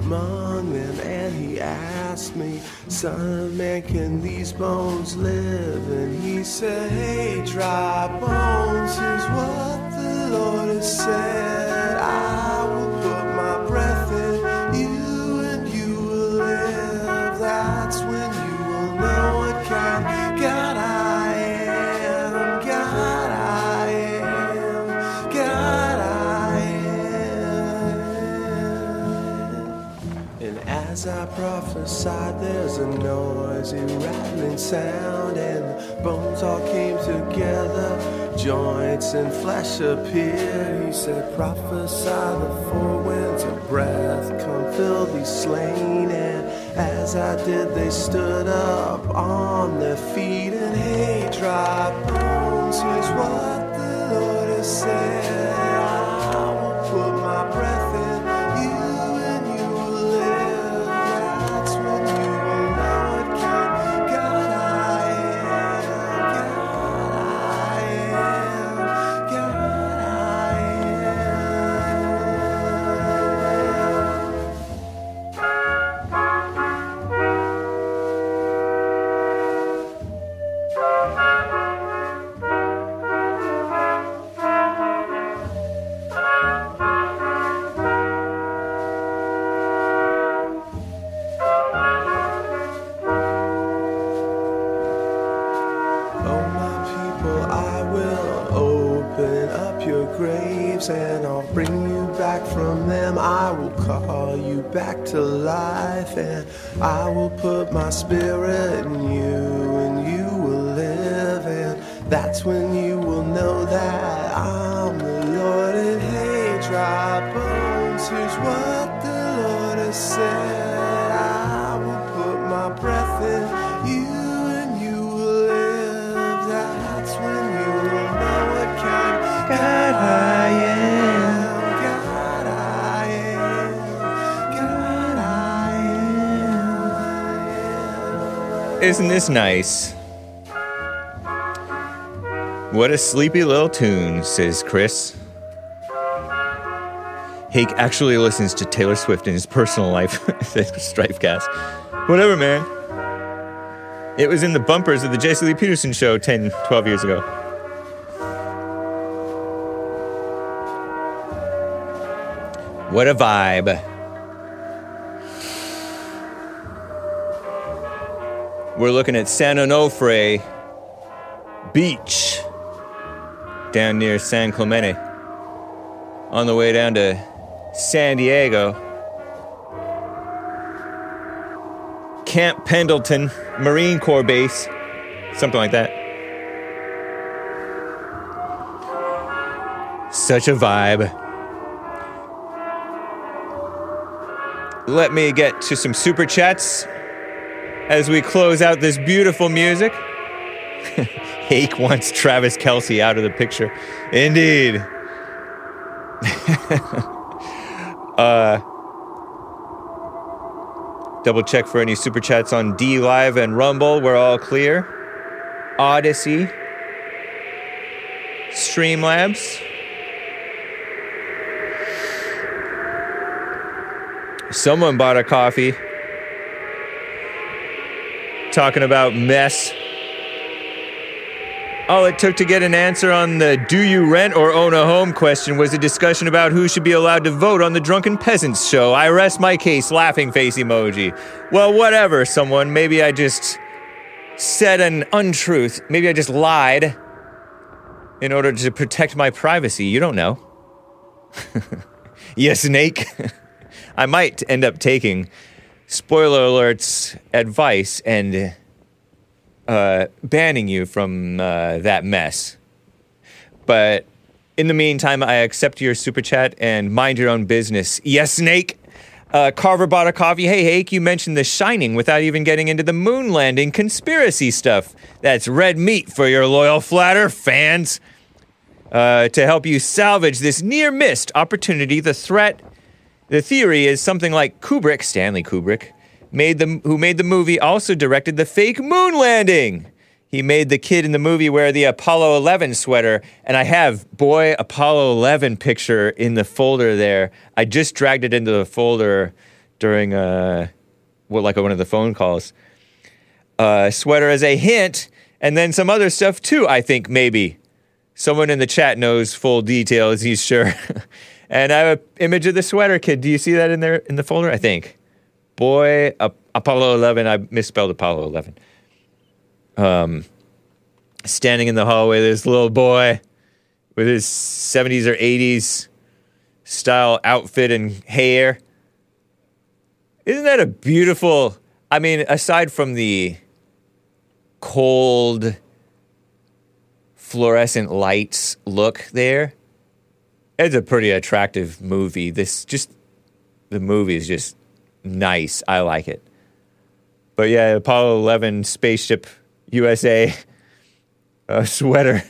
among them. And he asked me, Son man, can these bones live? And he said, Hey, dry bones, here's what the Lord has said. I outside there's a noisy rattling sound, and the bones all came together. Joints and flesh appeared. He said, Prophesy the four winds of breath, come fill these slain. And as I did, they stood up on their feet, and hey, dry bones, here's what the Lord has said. Isn't this nice? What a sleepy little tune, says Chris. Hake actually listens to Taylor Swift in his personal life, (laughs) says Strifecast. Whatever, man. It was in the bumpers of the Jesse Lee Peterson show 10, 12 years ago. What a vibe. We're looking at San Onofre Beach down near San Clemente on the way down to San Diego. Camp Pendleton Marine Corps Base, something like that. Such a vibe. Let me get to some super chats as we close out this beautiful music. (laughs) Hake wants Travis Kelce out of the picture. Indeed. (laughs) uh, double check for any super chats on D Live and Rumble. We're all clear. Odyssey. Streamlabs. Someone bought a coffee talking about mess. All it took to get an answer on the do you rent or own a home question was a discussion about who should be allowed to vote on the Drunken Peasants show. I rest my case, laughing face emoji. Well, whatever, someone. Maybe I just said an untruth. Maybe I just lied in order to protect my privacy. You don't know. (laughs) yes, Snake. (laughs) I might end up taking spoiler alerts advice and uh, banning you from uh, that mess. But in the meantime, I accept your super chat and mind your own business. Yes, Snake. Uh, Carver bought a coffee. Hey, Hake, you mentioned The Shining without even getting into the moon landing conspiracy stuff. That's red meat for your loyal flatter fans. Uh, to help you salvage this near missed opportunity, the threat, the theory is something like Kubrick, Stanley Kubrick, made the, who made the movie, also directed the fake moon landing. He made the kid in the movie wear the Apollo 11 sweater, and I have boy Apollo 11 picture in the folder there. I just dragged it into the folder during uh, well, like one of the phone calls. Uh, sweater as a hint, and then some other stuff too. I think maybe someone in the chat knows full details. He's sure. (laughs) and I have an image of the sweater kid. Do you see that in there in the folder? I think. Boy, uh, Apollo 11. I misspelled Apollo 11 um, standing in the hallway, this little boy with his 70s or 80s style outfit and hair. Isn't that a beautiful I mean, aside from the cold fluorescent lights look there, it's a pretty attractive movie. This just the movie is just nice. I like it. But yeah, Apollo 11 spaceship USA uh, (laughs) sweater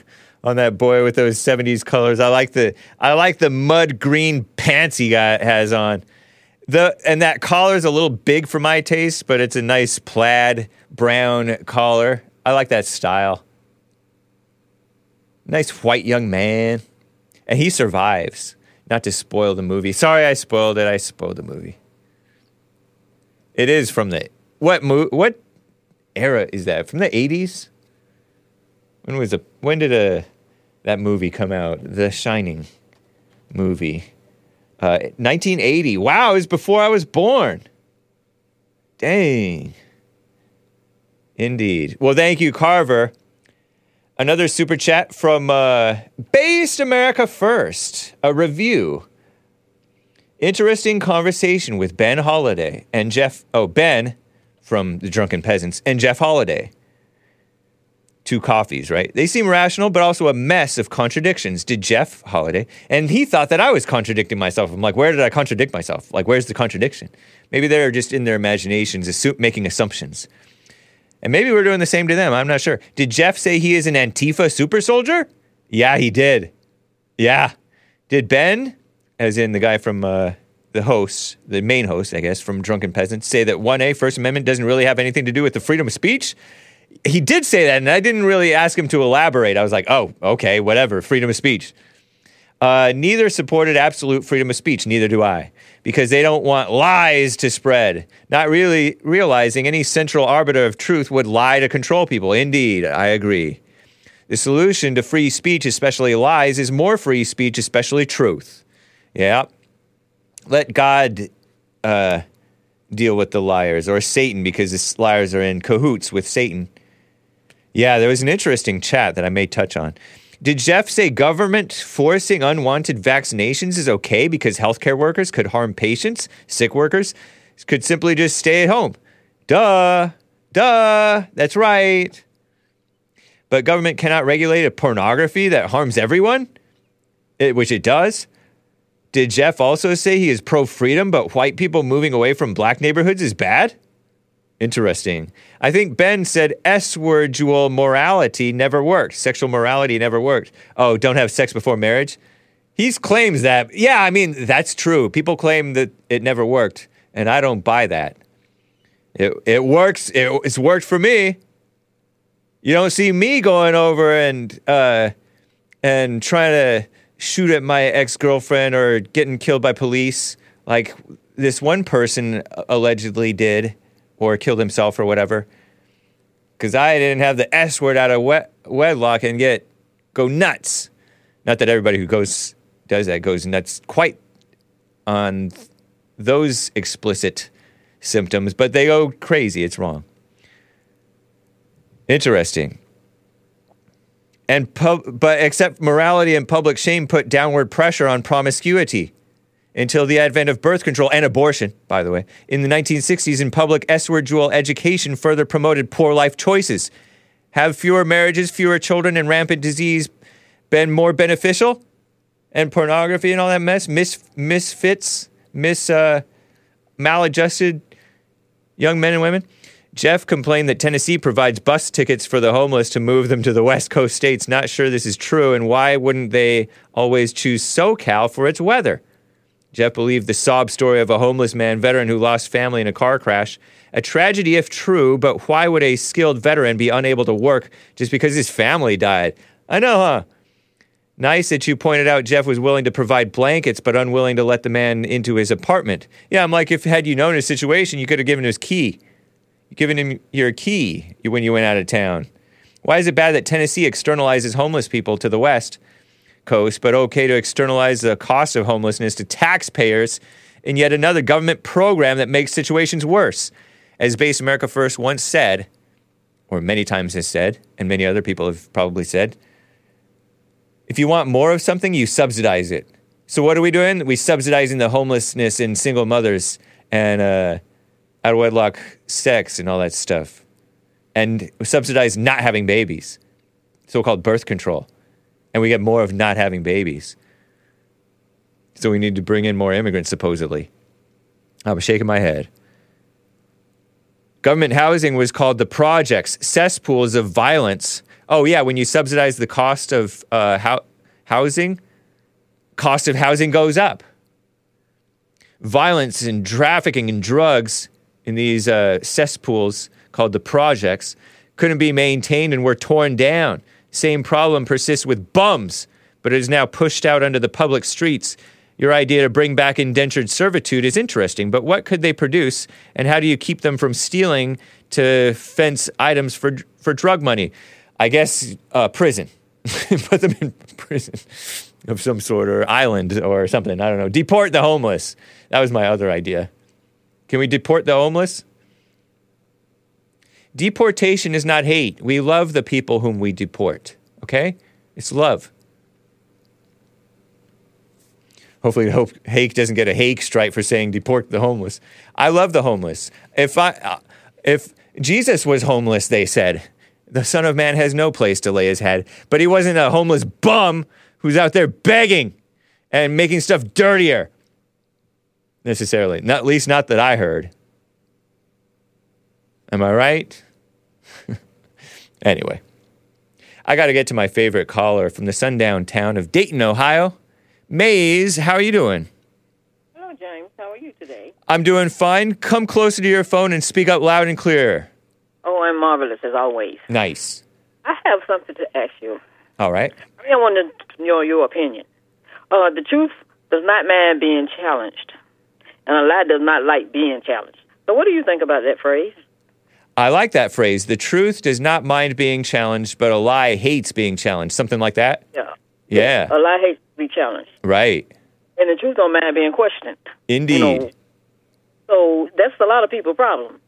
on that boy with those 70s colors. I like the I like the mud green pants he got has on. The and that collar is a little big for my taste, but it's a nice plaid brown collar. I like that style. Nice white young man. And he survives. Not to spoil the movie. Sorry I spoiled it. I spoiled the movie. It is from the what mo- what era is that? From the 80s? When was a when did a that movie come out? The Shining movie. Uh, 1980. Wow, it was before I was born. Dang. Indeed. Well, thank you, Carver. Another super chat from uh, Based America First, a review. Interesting conversation with Ben Holiday and Jeff. Oh, Ben from The Drunken Peasants and Jeff Holiday two coffees, right? They seem rational, but also a mess of contradictions. Did Jeff Holiday? And he thought that I was contradicting myself. I'm like, where did I contradict myself? Like, where's the contradiction? Maybe they're just in their imaginations assu- making assumptions. And maybe we're doing the same to them. I'm not sure. Did Jeff say he is an Antifa super soldier? Yeah, he did. Yeah. Did Ben, as in the guy from uh, the host, the main host, I guess, from Drunken Peasants, say that 1A, First Amendment, doesn't really have anything to do with the freedom of speech? he did say that, and I didn't really ask him to elaborate. I was like, oh, okay, whatever, freedom of speech. Uh, neither supported absolute freedom of speech, neither do I, because they don't want lies to spread, not really realizing any central arbiter of truth would lie to control people. Indeed, I agree. The solution to free speech, especially lies, is more free speech, especially truth. Yeah. Let God uh, deal with the liars, or Satan, because the liars are in cahoots with Satan. Yeah, there was an interesting chat that I may touch on. Did Jeff say government forcing unwanted vaccinations is okay because healthcare workers could harm patients, sick workers could simply just stay at home? Duh, duh, that's right. But government cannot regulate a pornography that harms everyone, it, which it does. Did Jeff also say he is pro freedom, but white people moving away from black neighborhoods is bad? Interesting. I think Ben said S word dual morality never worked. Sexual morality never worked. Oh, don't have sex before marriage? He claims that. Yeah, I mean, that's true. People claim that it never worked, and I don't buy that. It, it works. It, it's worked for me. You don't see me going over and uh, and trying to shoot at my ex girlfriend or getting killed by police like this one person allegedly did or killed himself or whatever. Because I didn't have the S word out of wed- wedlock and get go nuts. Not that everybody who goes does that goes nuts quite on th- those explicit symptoms, but they go crazy. It's wrong. Interesting. And pub- but except morality and public shame put downward pressure on promiscuity until the advent of birth control and abortion, by the way. In the 1960s, in public S-word dual education further promoted poor life choices. Have fewer marriages, fewer children, and rampant disease been more beneficial? And pornography and all that mess? Mis- misfits? Mis- uh, maladjusted young men and women? Jeff complained that Tennessee provides bus tickets for the homeless to move them to the West Coast states. Not sure this is true, and why wouldn't they always choose SoCal for its weather? Jeff believed the sob story of a homeless man veteran who lost family in a car crash. A tragedy if true, but why would a skilled veteran be unable to work just because his family died? I know, huh? Nice that you pointed out Jeff was willing to provide blankets, but unwilling to let the man into his apartment. Yeah, I'm like, if had you known his situation, you could have given him his key. You given him your key when you went out of town. Why is it bad that Tennessee externalizes homeless people to the West? Coast, but okay to externalize the cost of homelessness to taxpayers in yet another government program that makes situations worse. As Based America First once said, or many times has said, and many other people have probably said, if you want more of something, you subsidize it. So what are we doing? We subsidizing the homelessness in single mothers and uh, out of wedlock sex and all that stuff, and subsidize not having babies, so called birth control. And we get more of not having babies. So we need to bring in more immigrants, supposedly. I was shaking my head. Government housing was called the projects, cesspools of violence. Oh, yeah, when you subsidize the cost of uh, hou- housing, cost of housing goes up. Violence and trafficking and drugs in these uh, cesspools called the projects couldn't be maintained and were torn down. Same problem persists with bums, but it is now pushed out onto the public streets. Your idea to bring back indentured servitude is interesting, but what could they produce, and how do you keep them from stealing to fence items for for drug money? I guess uh, prison. (laughs) Put them in prison of some sort, or island, or something. I don't know. Deport the homeless. That was my other idea. Can we deport the homeless? Deportation is not hate. We love the people whom we deport. Okay? It's love. Hopefully, hope Hake doesn't get a Hake strike for saying deport the homeless. I love the homeless. If I, uh, if Jesus was homeless, they said, the Son of Man has no place to lay his head. But he wasn't a homeless bum who's out there begging and making stuff dirtier. Necessarily, not least not that I heard. Am I right? Anyway, I got to get to my favorite caller from the sundown town of Dayton, Ohio. Maze, how are you doing? Hello, James. How are you today? I'm doing fine. Come closer to your phone and speak up loud and clear. Oh, I'm marvelous as always. Nice. I have something to ask you. All right. I mean, I want to know your opinion. Uh, the truth does not mind being challenged, and a lie does not like being challenged. So, what do you think about that phrase? I like that phrase. The truth does not mind being challenged, but a lie hates being challenged. Something like that? Yeah. Yeah. A lie hates to be challenged, Right. and the truth don't mind being questioned. Indeed. You know, so that's a lot of people's problem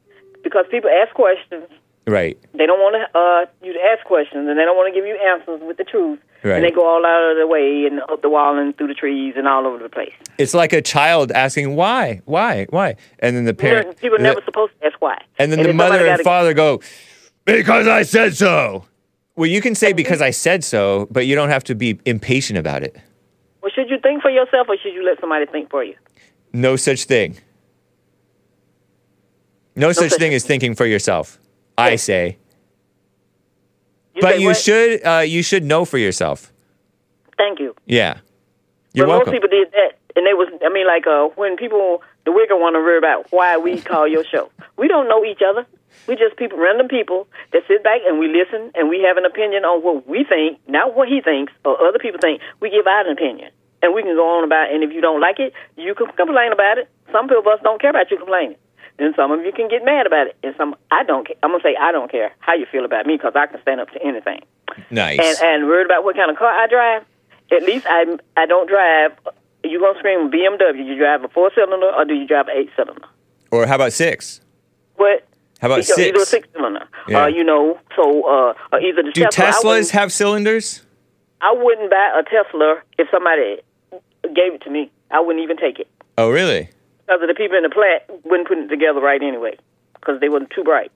because people ask questions. Right. They don't want to, uh, you to ask questions, and they don't want to give you answers with the truth. Right. And they go all out of the way and up the wall and through the trees and all over the place. It's like a child asking why, why, why, and then the parent, People are never supposed to ask why. and then And the mother and father go, because I said so. Well, you can say because I said so, but you don't have to be impatient about it. Well, should you think for yourself or should you let somebody think for you? No such thing. No, such, such thing as thinking for yourself. I say. But you what? should uh, you should know for yourself. Thank you. Yeah. You're but welcome. most people did that, and they was. I mean, like uh, when people the wicker want to worry about why we call your show. We don't know each other. We just people, random people that sit back and we listen and we have an opinion on what we think, not what he thinks or other people think. We give out an opinion, and we can go on about. it. And if you don't like it, you can complain about it. Some people of us don't care about you complaining. Then some of you can get mad about it, and some I don't. ca- I'm gonna say I don't care how you feel about me because I can stand up to anything. Nice. And and worried about what kind of car I drive. At least I I don't drive. You gonna scream BMW? You drive a four cylinder or do you drive an eight cylinder? or how about six? What? How about Either- Either a six? six cylinder. Yeah. Uh, you know, so uh, either the Do Tesla. Teslas have cylinders? I wouldn't buy a Tesla if somebody gave it to me. I wouldn't even take it Oh, really? Because of the people in the plant wouldn't put it together right anyway because they wasn't too bright.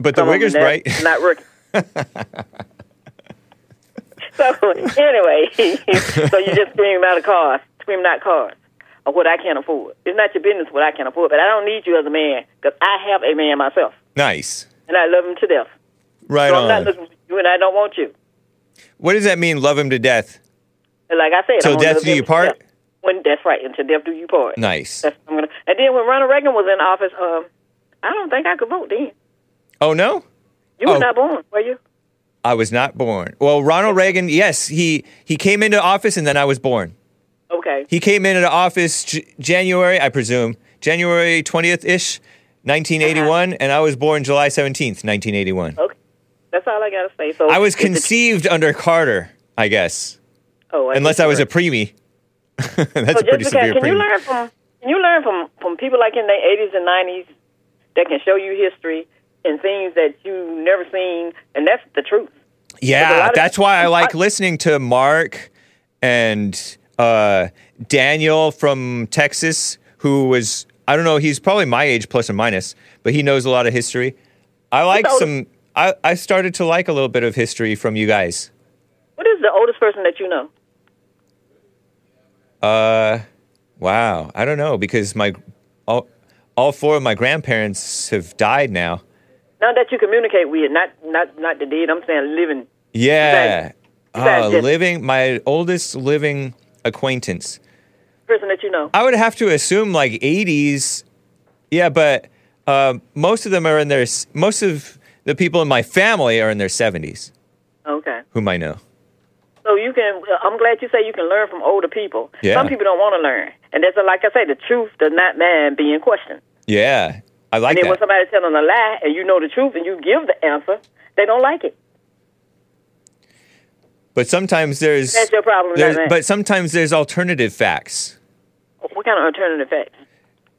But the Some of them wigger's bright. Not working. (laughs) so anyway, (laughs) so you just scream out of cars, scream out cars, or what I can't afford. It's not your business what I can't afford, but I don't need you as a man because I have a man myself, Nice. and I love him to death. Right so I'm not on. looking for you, and I don't want you. What does that mean? Love him to death. Like I said, gonna death do you part? When that's right, until death do you part. Nice. That's I'm gonna. And then when Ronald Reagan was in office, um, I don't think I could vote then. Oh no, You were Oh. not born, were you? I was not born. Well, Ronald Reagan, yes, he he came into office and then I was born. Okay. He came into office J- January, I presume, January 20th ish, 1981, and I was born July 17th, 1981. Okay. That's all I gotta say. So I was conceived under Carter, I guess. Oh, I Unless I was a preemie. (laughs) That's so a pretty severe can you learn from can you learn from from people like in the eighties and nineties that can show you history and things that you've never seen, and that's the truth. Yeah, that's why I like listening to Mark and uh, Daniel from Texas, who was I don't know. He's probably my age plus or minus, but he knows a lot of history. I like some. I, I started to like a little bit of history from you guys. What is the oldest person that you know? Uh, wow. I don't know because my all all four of my grandparents have died now. Now that you communicate with, not not not the dead. I'm saying living. Yeah. besides Uh, living my oldest living acquaintance. person that you know. I would have to assume like 80s. Yeah, but uh, most of them are in their most of the people in my family are in their 70s, Okay. whom I know. So you can. I'm glad you say you can learn from older people. Yeah. Some people don't want to learn, and that's like I say, the truth does not man being questioned. Yeah, I like and then when that. somebody telling a lie, and you know the truth, and you give the answer, they don't like it. But sometimes there's, That's your problem, there's but sometimes there's alternative facts. What kind of alternative facts?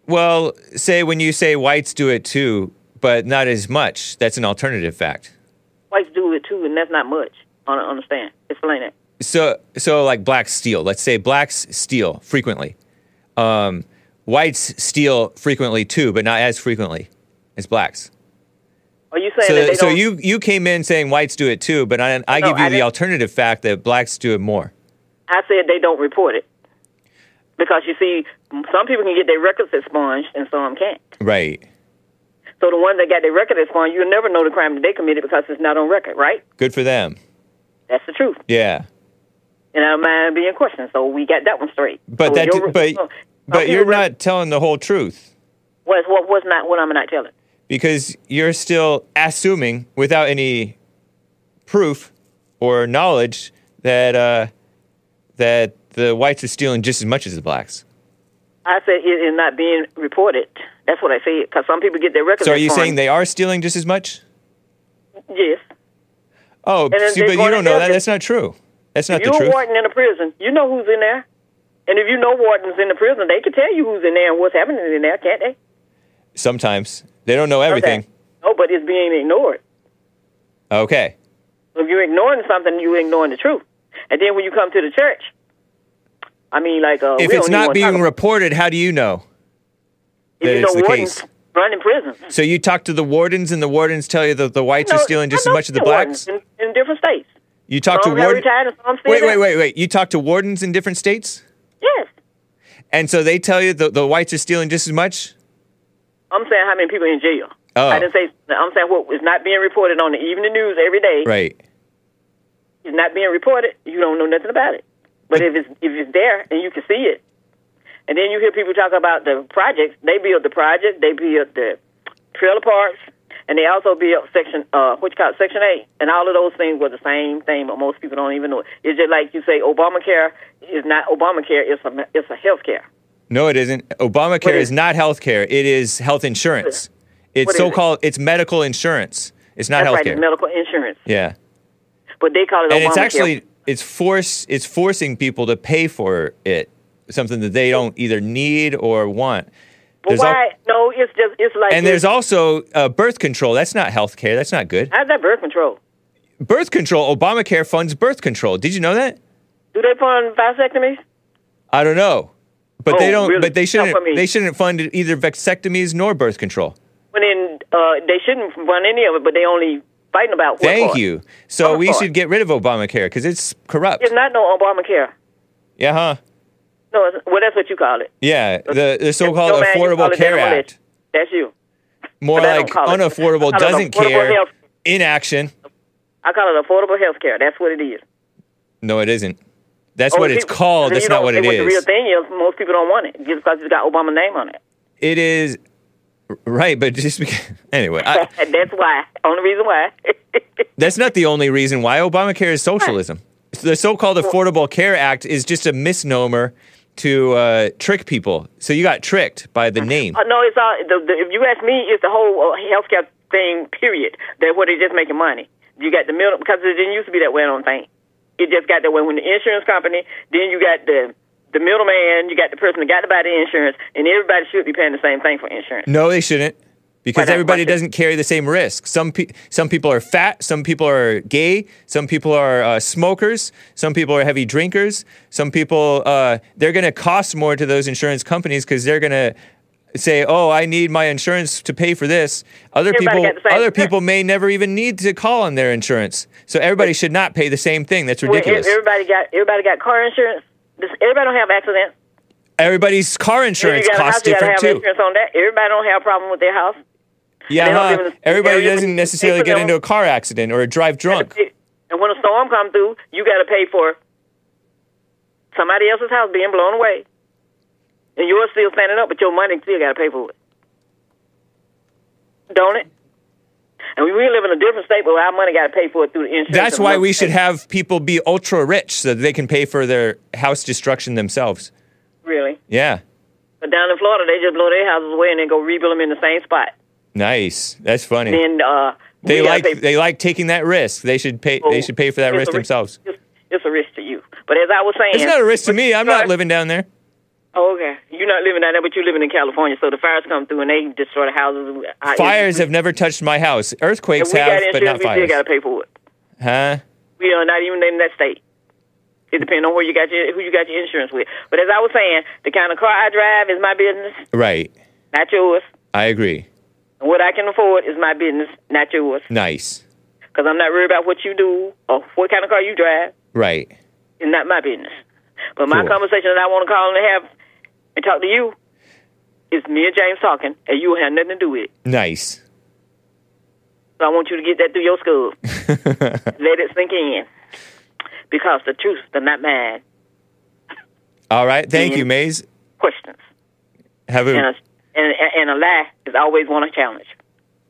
Well, say when you say whites do it too, but not as much, that's an alternative fact. Whites do it too, and that's not much. I don't understand. Explain it. So, so like blacks steal. Let's say blacks steal frequently. Um, whites steal frequently too, but not as frequently as blacks. Are you saying So, that they so don't? you you came in saying whites do it too, but I, I No, give you I the alternative fact that blacks do it more. I said they don't report it because you see, some people can get their records expunged, and some can't. Right. So the ones that got their record expunged, you'll never know the crime that they committed because it's not on record, right? Good for them. That's the truth. Yeah. And I don't mind being questioned. So we got that one straight. But so that your- but some but you're re- not telling the whole truth What's what was not what I'm not telling. because you're still assuming without any proof or knowledge that uh, that the whites are stealing just as much as the blacks. I said it is not being reported. That's what I said because some people get their records. So are you saying they are stealing just as much? yes? Oh, see, but you don't know that. That's not true. That's not if the you're truth. a warden in a prison, you know who's in there. And if you know wardens in the prison, they can tell you who's in there and what's happening in there, can't they? Sometimes they don't know everything. No, but it's being ignored. Okay. If you're ignoring something, you're ignoring the truth. And then when you come to the church, I mean, like, uh, if it's not being reported, how do you know if that you it's know the case? run in prisons. So you talk to the wardens, and the wardens tell you that the whites are stealing just as much as the blacks. wardens In, different states. You talk some to wardens. retired and some still Wait, wait, wait, wait. You talk to wardens in different states, Yes. and so they tell you the, the whites are stealing just as much. I'm saying how many people in jail. Oh. I didn't say. I'm saying what is not being reported on the evening news every day. Right. It's not being reported. You don't know nothing about it. But if it's if it's there and you can see it, and then you hear people talk about the projects. They build the project. They build the trailer parks, and they also built section uh what you call it, section eight, and all of those things were the same thing. But most people don't even know it. It's just like you say, Obamacare is not Obamacare. It's a it's a health care. No, it isn't. Obamacare is is- not health care. It is health insurance. It's so it? called. It's medical insurance. It's not health care. It's medical insurance, yeah, but they call it and Obamacare. it's actually it's force. It's forcing people to pay for it. Something that they don't either need or want. But al- why? no, it's just it's like and there's also uh, birth control. That's not health care. That's not good. how's that birth control? Birth control. Obamacare funds birth control. Did you know that? Do they fund vasectomies? I don't know, but they Oh, don't. really? But they shouldn't. They shouldn't fund either vasectomies nor birth control. When in uh, they shouldn't fund any of it, but they only fighting about. what Thank part? you. So What we part? should get rid of Obamacare because it's corrupt. It's not no Obamacare. Yeah, huh? No, well that's what you call it. Yeah, the the so-called No, man, you call Affordable Care demolition. Act. That's you. More like unaffordable I call it doesn't affordable care. health. Inaction. I call it affordable health care. That's what it is. No, it isn't. That's Oh, what it's people- called. That's not what it what The real thing is, most people don't want it just because it's got Obama name on it. It is right, but just because, (laughs) anyway, I, (laughs) that's why. Only reason why. (laughs) that's not the only reason why Obamacare is socialism. The so-called Affordable Care Act is just a misnomer to uh, trick people. So you got tricked by the name. Uh, no, it's all. The, the, if you ask me, it's the whole uh, healthcare thing. Period. That where they're just making money. You got the middle because it didn't used to be that way. I don't think it just got that way when the insurance company. Then you got the the middleman. You got the person that got to buy the insurance, and everybody should be paying the same thing for insurance. No, they shouldn't. Because everybody doesn't carry the same risk. Some pe- some people are fat, some people are gay, some people are uh, smokers, some people are heavy drinkers, some people uh, they're going to cost more to those insurance companies because they're going to say, "Oh, I need my insurance to pay for this." Other people got the same- other people may never even need to call on their insurance. So everybody should not pay the same thing. That's Well, ridiculous. everybody got everybody got car insurance. Does everybody don't have accidents? Everybody's car insurance you got a costs different too. insurance on that. Everybody don't have a problem with their house. Yeah, huh? live in the everybody doesn't necessarily get into a car accident or drive drunk. And when a storm comes through, you got to pay for somebody else's house being blown away, and you're still standing up, but your money still got to pay for it. Don't it? And we we live in a different state but our money got to pay for it through the insurance. That's why we should have people be ultra rich so that they can pay for their house destruction themselves. really. Yeah. But down in Florida, they just blow their houses away and then go rebuild them in the same spot. Nice. That's funny. Then uh, they like pay- they like taking that risk. They should pay they should pay for that risk a risk. themselves. it's a risk to you. But as I was saying, It's not a risk to me. I'm not living down there. Oh, okay. You're not living down there, but you're living in California. So the fires come through and they destroy the houses. I- Fires have never touched my house. Earthquakes have, but not we fires. got to pay for it. Huh? We are not even in that state. It depends on where you got your who you got your insurance with. But as I was saying, the kind of car I drive is my business, Right. not yours. I agree. And what I can afford is my business, not yours. Nice. Because I'm not worried about what you do or what kind of car you drive. Right. It's not my business. But my Cool. conversation that I want to call and have and talk to you is me and James talking, and you have nothing to do with it. Nice. So I want you to get that through your skull. (laughs) Let it sink in. Because the truth does not man All right. Thank Yeah. you, Maze. questions. Have And a, and, and a lie is always one a challenge.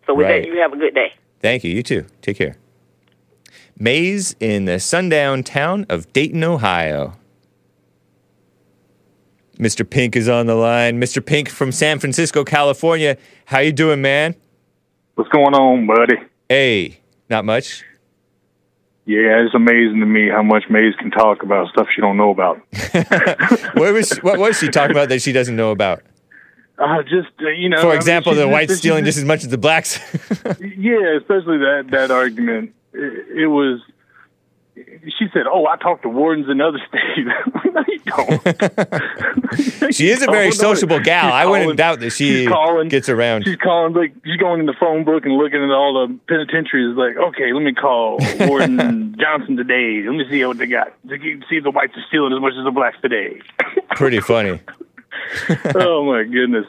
So with Right. that, you have a good day. Thank you. You too. Take care. Maze in the sundown town of Dayton, Ohio. Mr. Pink is on the line. Mr. Pink from San Francisco, California. How you doing, man? What's going on, buddy? Hey, not much. Yeah, it's amazing to me how much Maze can talk about stuff she don't know about. (laughs) What was what was she talking about that she doesn't know about? Uh, just uh, you know, For mean, example, she's the whites she's stealing just as much as the blacks. (laughs) Yeah, especially that that argument. It, it was. She said, "Oh, I talked to wardens in other (laughs) states." (laughs) no, you don't. she is a very Oh, sociable gal. she's I wouldn't calling- doubt that she calling- gets around. She's calling like she's going in the phone book and looking at all the penitentiaries. Like, okay, let me call Warden Johnson today. Let me see what they got. To see if the whites are stealing as much as the blacks today. Pretty funny. (laughs) oh my goodness,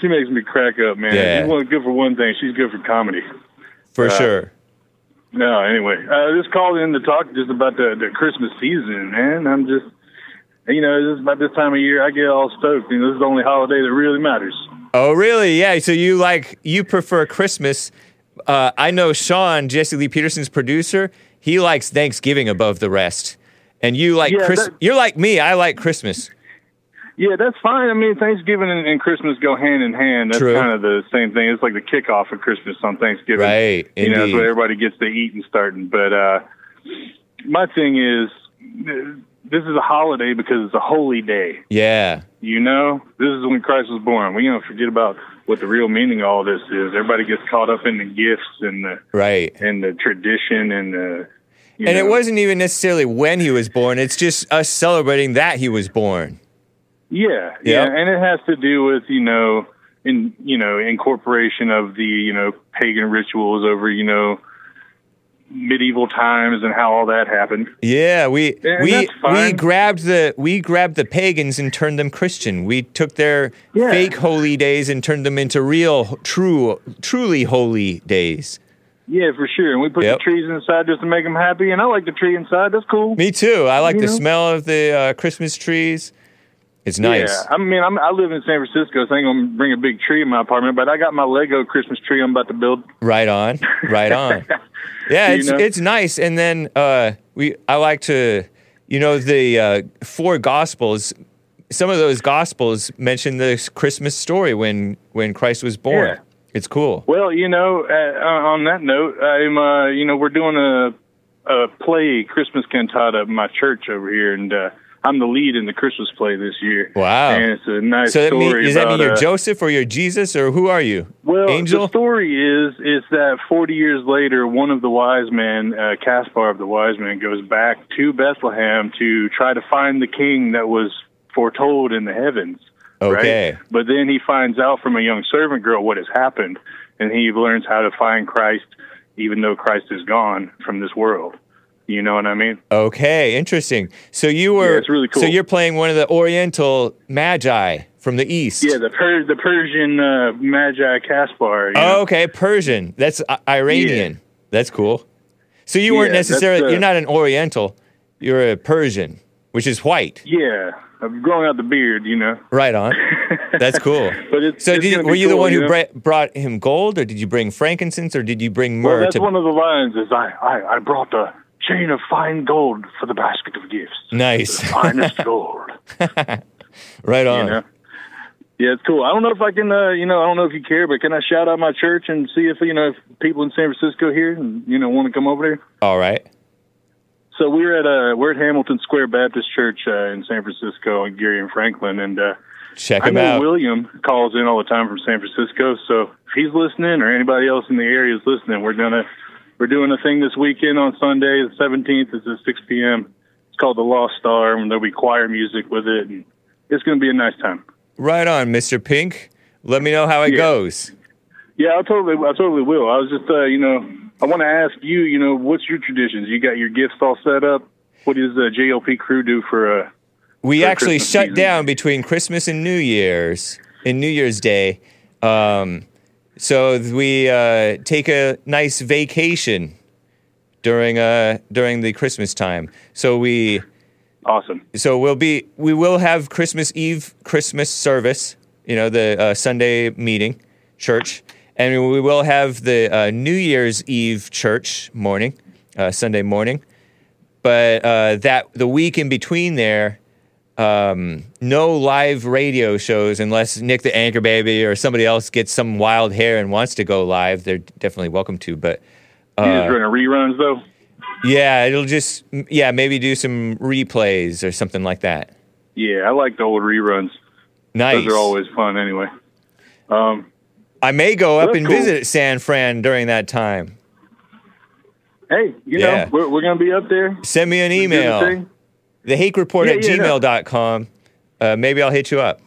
she makes me crack up, man. Yeah. She's one, good for one thing. She's good for comedy. For Uh, sure. No, anyway, uh, just called in to talk just about the, the Christmas season, man. I'm just, you know, this is about this time of year I get all stoked. You know, this is the only holiday that really matters. Oh, really? Yeah. So you like you prefer Christmas? Uh, I know Sean Jesse Lee Peterson's producer. He likes Thanksgiving above the rest, and you like Yeah, Chris. that- You're like me. I like Christmas. Yeah, that's fine. I mean, Thanksgiving and, and Christmas go hand in hand. That's True. kind of the same thing. It's like the kickoff of Christmas on Thanksgiving. Right, You know, that's indeed. what everybody gets to eat and starting. But uh, my thing is, this is a holiday because it's a holy day. Yeah. You know, this is when Christ was born. We don't forget about what the real meaning of all this is. Everybody gets caught up in the gifts and the Right. and the tradition and the. And know, it wasn't even necessarily when he was born. It's just us celebrating that he was born. Yeah, Yep. yeah, and it has to do with you know, in you know, incorporation of the you know pagan rituals over you know medieval times and how all that happened. Yeah, we And we we grabbed the we grabbed the pagans and turned them Christian. We took their Yeah. fake holy days and turned them into real, true, truly holy days. Yeah, for sure. And we put Yep. the trees inside just to make them happy. And I like the tree inside. That's cool. Me too. I like You the know? smell of the uh, Christmas trees. It's nice. Yeah, I mean, I'm, I live in San Francisco, so I ain't gonna bring a big tree in my apartment. But I got my Lego Christmas tree I'm about to build. Right on. Right on. (laughs) Yeah, You it's know? it's nice. And then uh, we I like to, you know, the uh, four gospels. Some of those gospels mention the Christmas story when when Christ was born. Yeah. It's cool. Well, you know, uh, on that note, I'm, uh, you know, we're doing a, a play, Christmas cantata at my church over here, and uh, I'm the lead in the Christmas play this year. Wow. And it's a nice so that mean, story does that mean you're uh, Joseph or you're Jesus or who are you? Well, Angel. the story is is that 40 years later, one of the wise men, uh, Caspar of the wise men, goes back to Bethlehem to try to find the king that was foretold in the heavens Okay. Right? But then he finds out from a young servant girl what has happened, and he learns how to find Christ, even though Christ is gone from this world. You know what I mean? Okay, interesting. So you were Yeah, it's really cool. So you're playing one of the Oriental Magi from the East. Yeah, the per- the Persian uh, Magi Caspar. you know? Oh, okay, Persian. That's I- Iranian. That's cool. So you weren't necessarily uh, you're not an Oriental. You're a Persian, which is white. Yeah, I'm growing out the beard, you know. Right on. That's cool. (laughs) But it's, So it's did, were you the cool, one who know? bra- brought him gold, or did you bring frankincense, or did you bring Well, that's to- one of the lines. Is I, I I brought the chain of fine gold for the basket of gifts. nice. Finest (laughs) gold. right on. You know? Yeah, it's cool. I don't know if I can, uh, you know, I don't know if you care, but can I shout out my church and see if you know if people in San Francisco here and you know want to come over there? All right. So we're at uh we're at Hamilton Square Baptist Church uh, in San Francisco and Geary and Franklin and uh Check I know out. William calls in all the time from San Francisco, so if he's listening or anybody else in the area is listening, we're gonna we're doing a thing this weekend on Sunday, the seventeenth. It's at six p.m. It's called the Lost Star, and there'll be choir music with it, and it's gonna be a nice time. Right on, Mr. Pink. Let me know how it Yeah. goes. Yeah, I totally, I totally will. I was just, uh, you know, I want to ask you, you know, what's your traditions? You got your gifts all set up. What does the JLP crew do for uh, We for actually Christmas shut season? down between Christmas and New Year's, in New Year's Day. Um, so we uh, take a nice vacation during uh, during the Christmas time. So we awesome. So we'll be we will have Christmas Eve Christmas service. You know the uh, Sunday meeting, church, and we will have the uh, New Year's Eve church morning, uh, Sunday morning. But uh, that the week in between there, um, no live radio shows unless Nick the Anchor Baby or somebody else gets some wild hair and wants to go live. They're definitely welcome to. But you just uh, running reruns though? yeah, it'll just yeah maybe do some replays or something like that. Yeah, I like the old reruns. Nice. Those are always fun anyway. Um, I may go up and cool. visit San Fran during that time. hey, you Yeah. know, we're, we're going to be up there. Send me an email. Thing. The Hake Report Yeah, at yeah, no. gmail.com. Uh, maybe I'll hit you up.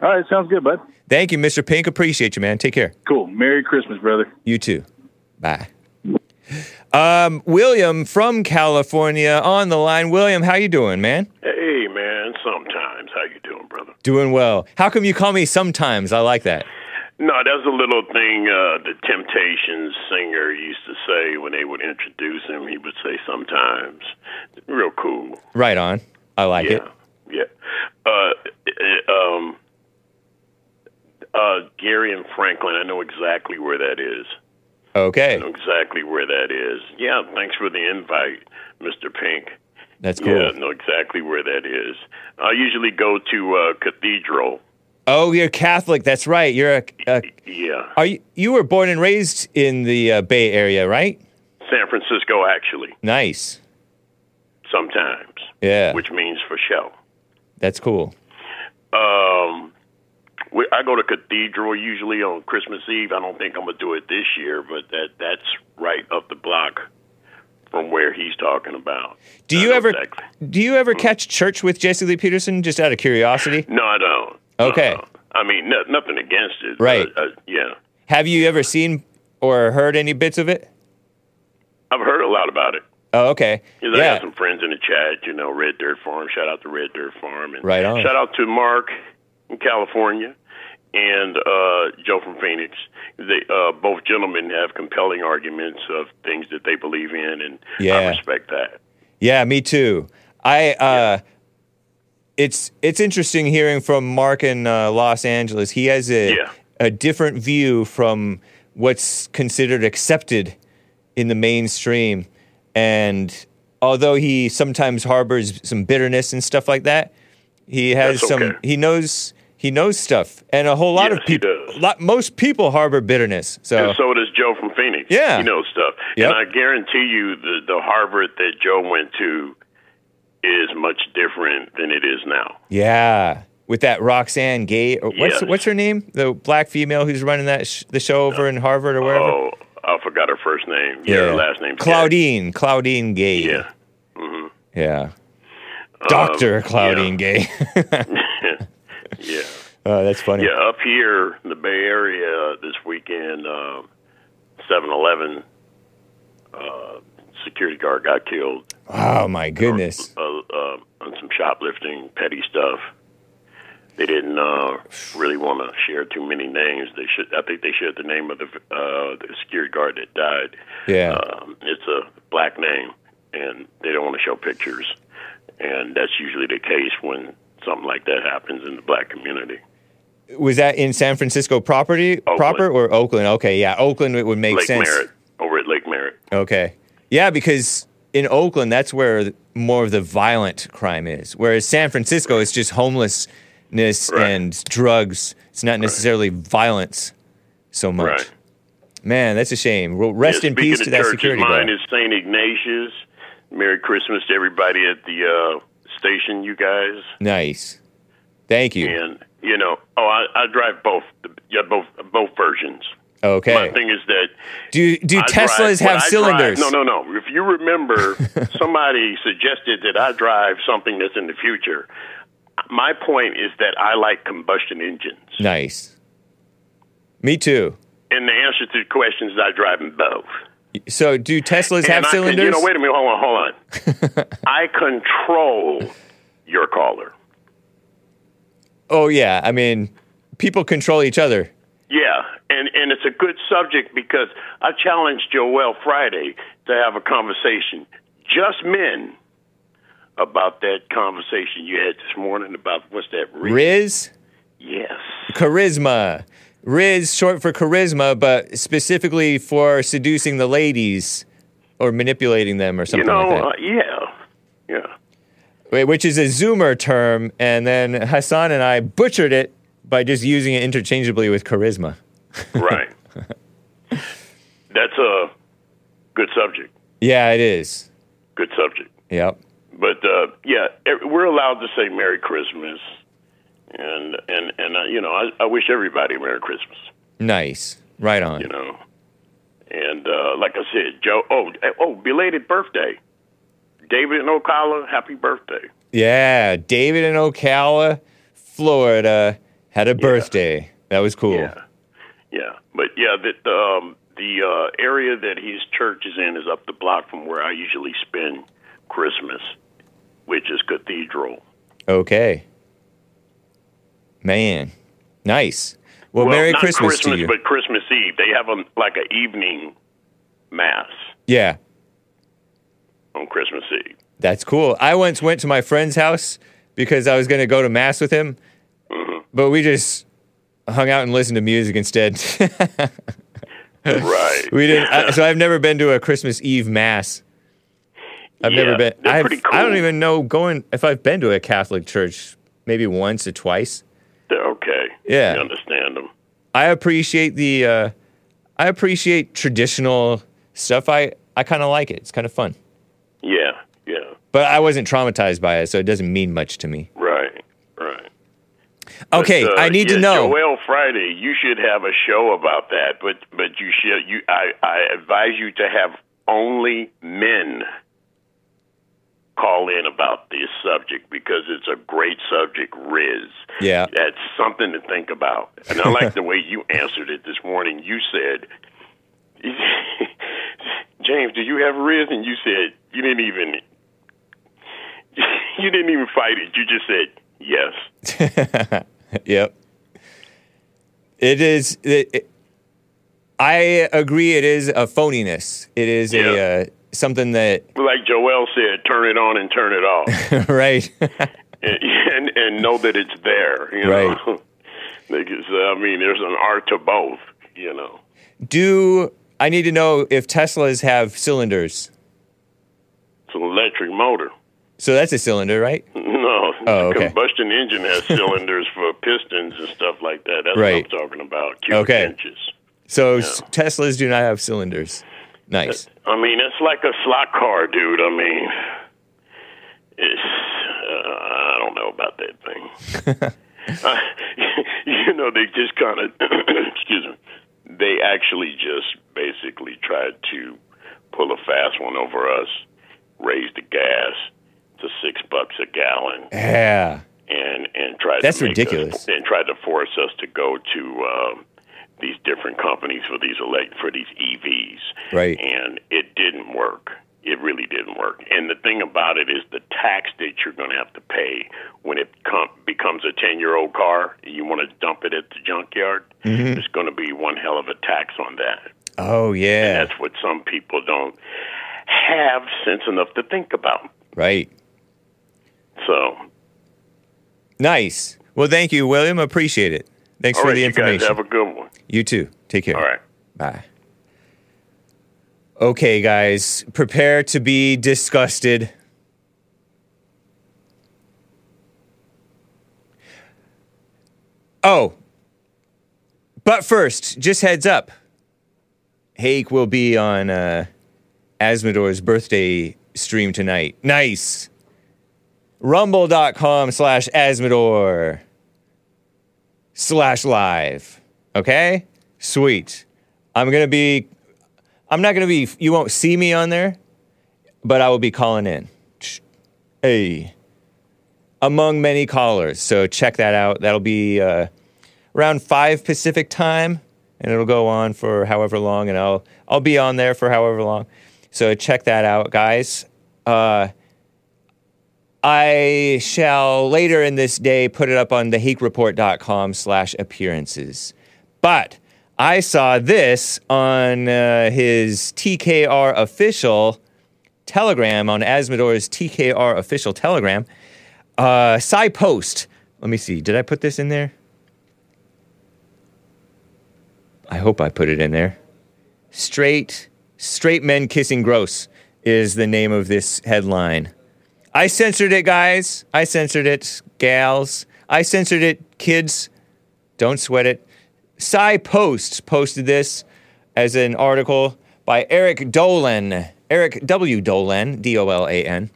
All right, sounds good, bud. Thank you, Mr. Pink. Appreciate you, man. Take care. Cool. Merry Christmas, brother. You too. Bye. Um, William from California on the line. William, how you doing, man? Hey, man. Sometimes, how you doing, brother? Doing well. How come you call me sometimes? I like that. No, that's a little thing uh, the Temptations singer used to say when they would introduce him. He would say sometimes. Real cool. Right on. I like it. Yeah. Uh, uh, um, uh, Geary and Franklin, I know exactly where that is. I Okay. know exactly where that is. Yeah, thanks for the invite, Mr. Pink. That's cool. Yeah, I know exactly where that is. I usually go to uh, Cathedral. Oh, you're Catholic. That's right. You're a. a Yeah, are you, you were born and raised in the uh, Bay Area, right? San Francisco, actually, Nice. sometimes, Yeah. which means for show. That's cool. Um, we, I go to Cathedral usually on Christmas Eve. I don't think I'm gonna do it this year, but that that's right up the block from where he's talking about. Do you ever do you ever catch church with Jesse Lee Peterson? Just out of curiosity. No, I don't. Okay. I mean, no, nothing against it. Right. Uh, uh, yeah, Have you ever seen or heard any bits of it? I've heard a lot about it. Oh, okay. You know, I Yeah. got some friends in the chat. You know, Red Dirt Farm. Shout out to Red Dirt Farm. And Right on. Shout out to Mark in California and uh, Joe from Phoenix. They uh, both gentlemen have compelling arguments of things that they believe in, and I respect that. Yeah, me too. I uh it's it's interesting hearing from Mark in uh, Los Angeles. He has a Yeah. a different view from what's considered accepted in the mainstream and although he sometimes harbors some bitterness and stuff like that, he has That's some okay. he knows he knows stuff. And a whole lot of people lot, most people harbor bitterness. So And so does Joe from Phoenix. Yeah. He knows stuff. Yep. And I guarantee you the, the Harvard that Joe went to is much different than it is now. Yeah, with that Roxanne Gay. What's Yes. what's her name? The black female who's running that sh- the show over in Harvard or wherever. Oh, I forgot her first name. Yeah, her last name. Claudine. Claudine Gay. Yeah. hmm Yeah. Doctor Um, Claudine Gay. (laughs) (laughs) Yeah. Oh, that's funny. Yeah, up here in the Bay Area this weekend, uh, 7-Eleven uh, security guard got killed Oh my goodness. uh, uh, on some shoplifting, petty stuff. They didn't uh, really want to share too many names. They should. I think they shared the name of the uh, the security guard that died. Yeah. Um, it's a black name, and they don't want to show pictures. And that's usually the case when something like that happens in the black community. Was that in San Francisco property proper or Oakland? Okay, yeah, Oakland it would make Lake sense. Merritt, over at Lake Merritt. Okay. Yeah, because in Oakland, that's where more of the violent crime is. Whereas San Francisco, is just homelessness and drugs. It's not necessarily violence so much. Right. Man, that's a shame. Well, rest Yeah, in peace to that churches, security Mine guard. is St. Ignatius. Merry Christmas to everybody at the uh, station, you guys. Nice. Thank you. And you know, oh, I, I drive both. Yeah, both both versions. Okay. My thing is that Do do I Teslas drive- have cylinders? Drive, no, no, no. If you remember, (laughs) somebody suggested that I drive something that's in the future. My point is that I like combustion engines, Nice. Me too. and the answer to the question is I drive them both. So do Teslas And have I cylinders? you know, wait a minute. Hold on, hold on. (laughs) I control your caller. oh yeah. I mean, people control each other. Yeah, and and it's a good subject because I challenged Joel Friday to have a conversation, just men, about that conversation you had this morning about what's that? Riz? Yes. Charisma. Riz, short for charisma, but specifically for seducing the ladies or manipulating them or something you know, like that. uh, yeah, yeah. Wait, Which is a Zoomer term, and then Hassan and I butchered it by just using it interchangeably with charisma. (laughs) Right. That's a good subject. Yeah, it is. Good subject. Yep. But uh, yeah, we're allowed to say Merry Christmas, and and and uh, you know, I, I wish everybody Merry Christmas. Nice. Right on. You know, and uh, like I said, Joe. Oh, oh, belated birthday, David and Ocala. Happy birthday. Yeah, David in Ocala, Florida, had a birthday. That was cool. Yeah. Yeah, but yeah, the um, the uh, area that his church is in is up the block from where I usually spend Christmas, which is Cathedral. Okay. Man, nice. Well, Merry not Christmas, Christmas to you. but Christmas Eve. They have a like an evening mass yeah, on Christmas Eve. that's cool. I once went to my friend's house because I was going to go to mass with him. But we just hung out and listened to music instead. right. (laughs) We didn't. I, so I've never been to a Christmas Eve mass. I've Yeah, never been. I've, pretty I don't even know going if I've been to a Catholic church maybe once or twice. They're okay. Yeah. you understand them. I appreciate the. Uh, I appreciate traditional stuff. I I kind of like it. It's kind of fun. Yeah, yeah, But I wasn't traumatized by it, so it doesn't mean much to me. Okay, But, uh, I need yeah, to know. Joel Friday, you should have a show about that, but but you should you I, I advise you to have only men call in about this subject because it's a great subject, Riz. Yeah. That's something to think about. And I (laughs) like the way you answered it this morning. You said (laughs) James, do you have Riz? And you said you didn't even (laughs) you didn't even fight it. You just said yes. (laughs) yep. It is. It, it- I agree. It is a phoniness. It is a uh, something that Like Joel said, turn it on and turn it off, (laughs) right. (laughs) and, and and know that it's there. You know, because uh, I mean, there's an art to both. You know, Do I need to know if Teslas have cylinders? it's an electric motor. So that's a cylinder, right? No, Oh, (laughs) okay. combustion engine has (laughs) cylinders for pistons and stuff like that. That's Right. what I'm talking about. Cubic Okay. inches. So s Teslas do not have cylinders. Nice. I mean, it's like a slot car, dude. I mean, it's uh, I don't know about that thing. (laughs) uh, you know, they just kind of (clears throat) excuse me. They actually just basically tried to pull a fast one over us, raise the gas to six bucks a gallon. Yeah. and and tried That's to ridiculous. us, and tried to force us to go to um, these different companies for these elect for these EVs. Right. And it didn't work. It really didn't work. And the thing about it is the tax that you're going to have to pay when it com- becomes a 10 year old car, you want to dump it at the junkyard, Mhm. there's going to be one hell of a tax on that. Oh yeah. That's what some people don't have sense enough to think about. Right. So, Nice. Well, thank you, William. Appreciate it. Thanks all for right, the information. have a good one. You too. Take care. All right. Bye. Okay, guys, prepare to be disgusted. Oh, but first, just heads up. Hake will be on uh, Azzmador's birthday stream tonight. Nice. Rumble.com slash Azzmador slash live. Okay? Sweet. I'm going to be, I'm not going to be, you won't see me on there, but I will be calling in. Hey. Among many callers. So check that out. That'll be uh, around 5 Pacific time, and it'll go on for however long, and I'll, I'll be on there for however long. So check that out, guys. Uh, I shall later in this day put it up on thehakereport.com slash appearances. But I saw this on uh, his TKR official Telegram, on Azzmador's TKR official Telegram. Uh, PsyPost. Let me see. Did I put this in there? I hope I put it in there. Straight, straight men kissing gross is the name of this headline. I censored it, guys. I censored it, gals. I censored it, kids. Don't sweat it. PsyPost posted this as an article by Eric Dolan. Eric W. Dolan, D O L A N.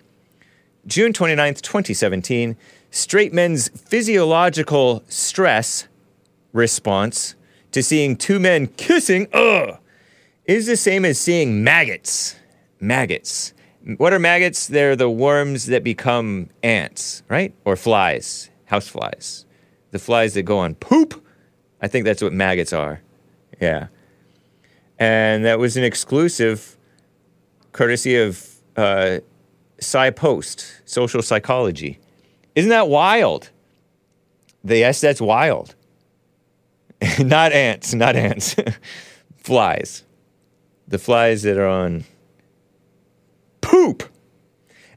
June 29th, 2017. Straight men's physiological stress response to seeing two men kissing ugh, is the same as seeing maggots. Maggots. What are maggots? They're the worms that become ants, right? Or flies, house flies. The flies that go on poop. I think that's what maggots are. Yeah. And that was an exclusive courtesy of uh, PsyPost, social psychology. Isn't that wild? The, yes, that's wild. (laughs) not ants, not ants. (laughs) flies. The flies that are on poop.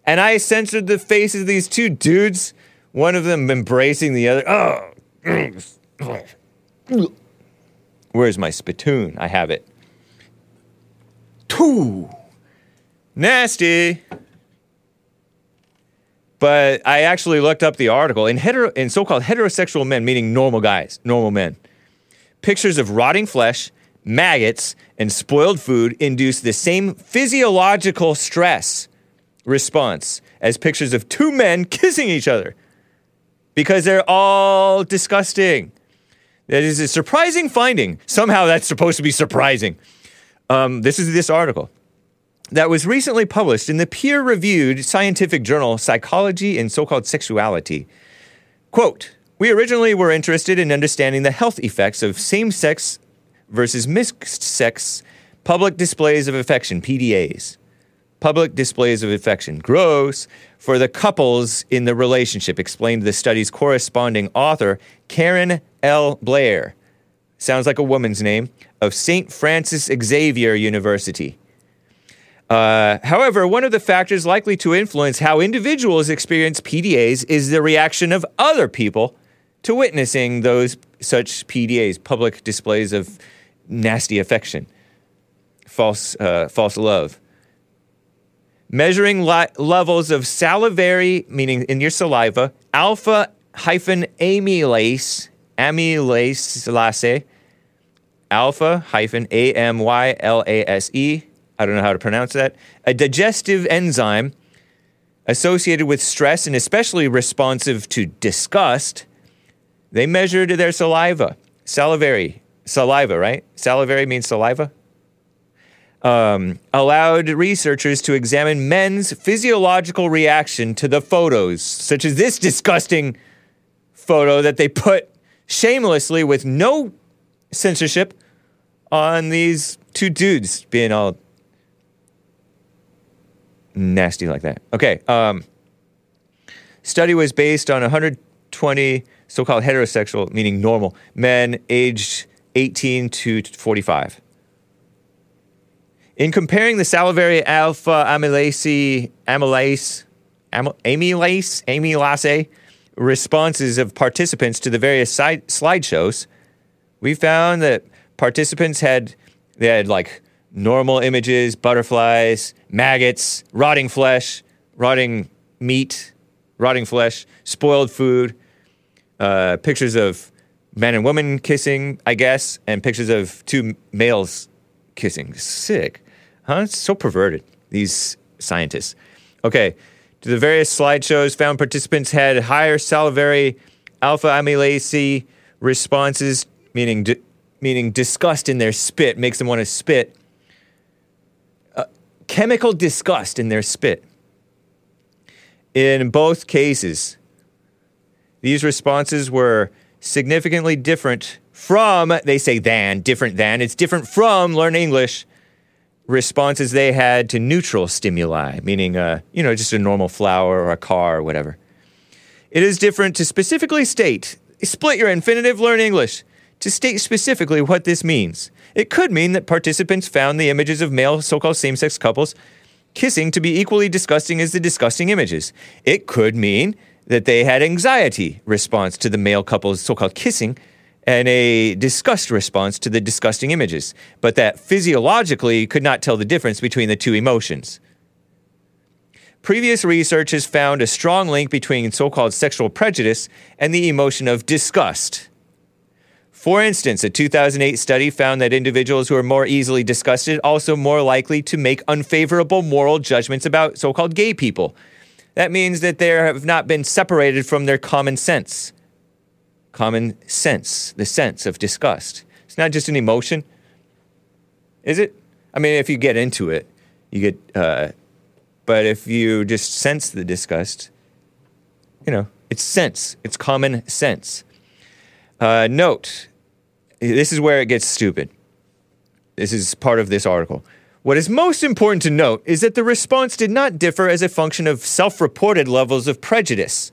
And I censored the faces of these two dudes, one of them embracing the other. Oh. Where's my spittoon? I have it. Two. Nasty. But I actually looked up the article in hetero in so-called heterosexual men, meaning normal guys, normal men. Pictures of rotting flesh, maggots, and spoiled food induce the same physiological stress response as pictures of two men (laughs) kissing each other because they're all disgusting. That is a surprising finding. Somehow that's supposed to be surprising. Um, this is this article that was recently published in the peer reviewed scientific journal Psychology and So Called Sexuality. Quote We originally were interested in understanding the health effects of same sex versus mixed sex public displays of affection, PDAs. Public displays of affection. Gross for the couples in the relationship, explained the study's corresponding author, Karen L. Blair. Sounds like a woman's name, of St. Francis Xavier University. Uh, however, one of the factors likely to influence how individuals experience PDAs is the reaction of other people to witnessing those such PDAs, public displays of nasty affection, false, uh, false love. Measuring li- levels of salivary, meaning in your saliva, alpha hyphen amylase, amylase, alpha hyphen A M Y L A S E. I don't know how to pronounce that. A digestive enzyme associated with stress and especially responsive to disgust. They measured their saliva, salivary, saliva, right? Salivary means saliva. Um, allowed researchers to examine men's physiological reaction to the photos, such as this disgusting photo that they put shamelessly with no censorship on these two dudes being all nasty like that. Okay. Um, study was based on 120 so-called heterosexual, meaning normal, men aged 18 to 45. In comparing the salivary alpha amylase, amylase, amylase, amylase, responses of participants to the various side, slideshows, we found that participants had they had like normal images, butterflies, maggots, rotting flesh, rotting meat, rotting flesh, spoiled food, uh, pictures of men and women kissing, I guess, and pictures of two males kissing. Sick. Huh? It's so perverted, these scientists. Okay, to the various slideshows, found participants had higher salivary alpha amylase responses, meaning, di- meaning disgust in their spit, makes them want to spit. Uh, chemical disgust in their spit. In both cases, these responses were significantly different from, they say than, different than, it's different from learn English responses they had to neutral stimuli, meaning, uh, you know, just a normal flower or a car or whatever. It is different to specifically state, split your infinitive, learn English, to state specifically what this means. It could mean that participants found the images of male so called same sex couples kissing to be equally disgusting as the disgusting images. It could mean that they had anxiety response to the male couple's so called kissing and a disgust response to the disgusting images, but that physiologically could not tell the difference between the two emotions. Previous research has found a strong link between so called sexual prejudice and the emotion of disgust. For instance, a 2008 study found that individuals who are more easily disgusted also more likely to make unfavorable moral judgments about so called gay people. That means that they have not been separated from their common sense. Common sense, the sense of disgust. It's not just an emotion, is it? I mean, if you get into it, you get, uh, but if you just sense the disgust, you know, it's sense, it's common sense. Uh, note, this is where it gets stupid. This is part of this article. What is most important to note is that the response did not differ as a function of self reported levels of prejudice.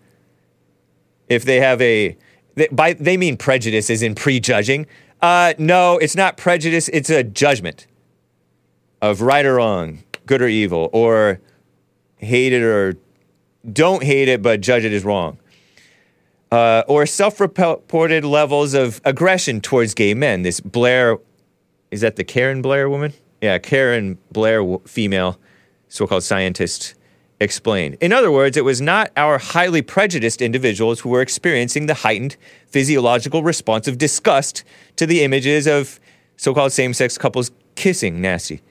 If they have a, they, by, they mean prejudice as in prejudging. Uh, no, it's not prejudice, it's a judgment of right or wrong, good or evil, or hate it or don't hate it, but judge it as wrong. Uh, or self reported levels of aggression towards gay men. This Blair, is that the Karen Blair woman? Yeah, Karen Blair, female, so called scientist, explained. In other words, it was not our highly prejudiced individuals who were experiencing the heightened physiological response of disgust to the images of so called same sex couples kissing nasty.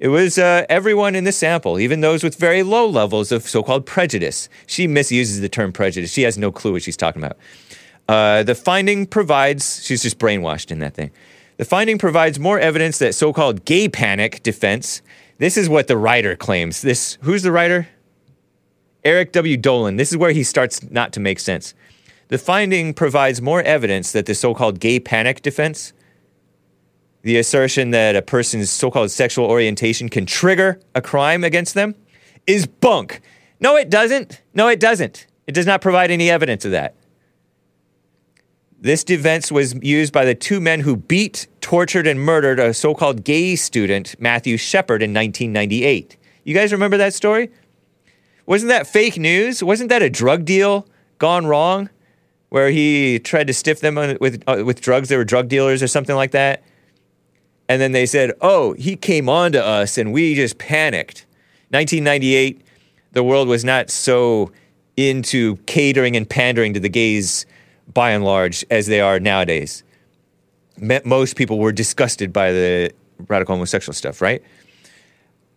It was uh, everyone in the sample, even those with very low levels of so called prejudice. She misuses the term prejudice. She has no clue what she's talking about. Uh, the finding provides, she's just brainwashed in that thing. The finding provides more evidence that so called gay panic defense, this is what the writer claims. This, who's the writer? Eric W. Dolan. This is where he starts not to make sense. The finding provides more evidence that the so called gay panic defense, the assertion that a person's so called sexual orientation can trigger a crime against them, is bunk. No, it doesn't. No, it doesn't. It does not provide any evidence of that. This defense was used by the two men who beat, tortured, and murdered a so called gay student, Matthew Shepard, in 1998. You guys remember that story? Wasn't that fake news? Wasn't that a drug deal gone wrong? Where he tried to stiff them with, uh, with drugs, they were drug dealers or something like that. And then they said, oh, he came on to us and we just panicked. 1998, the world was not so into catering and pandering to the gays by and large, as they are nowadays. Most people were disgusted by the radical homosexual stuff, right?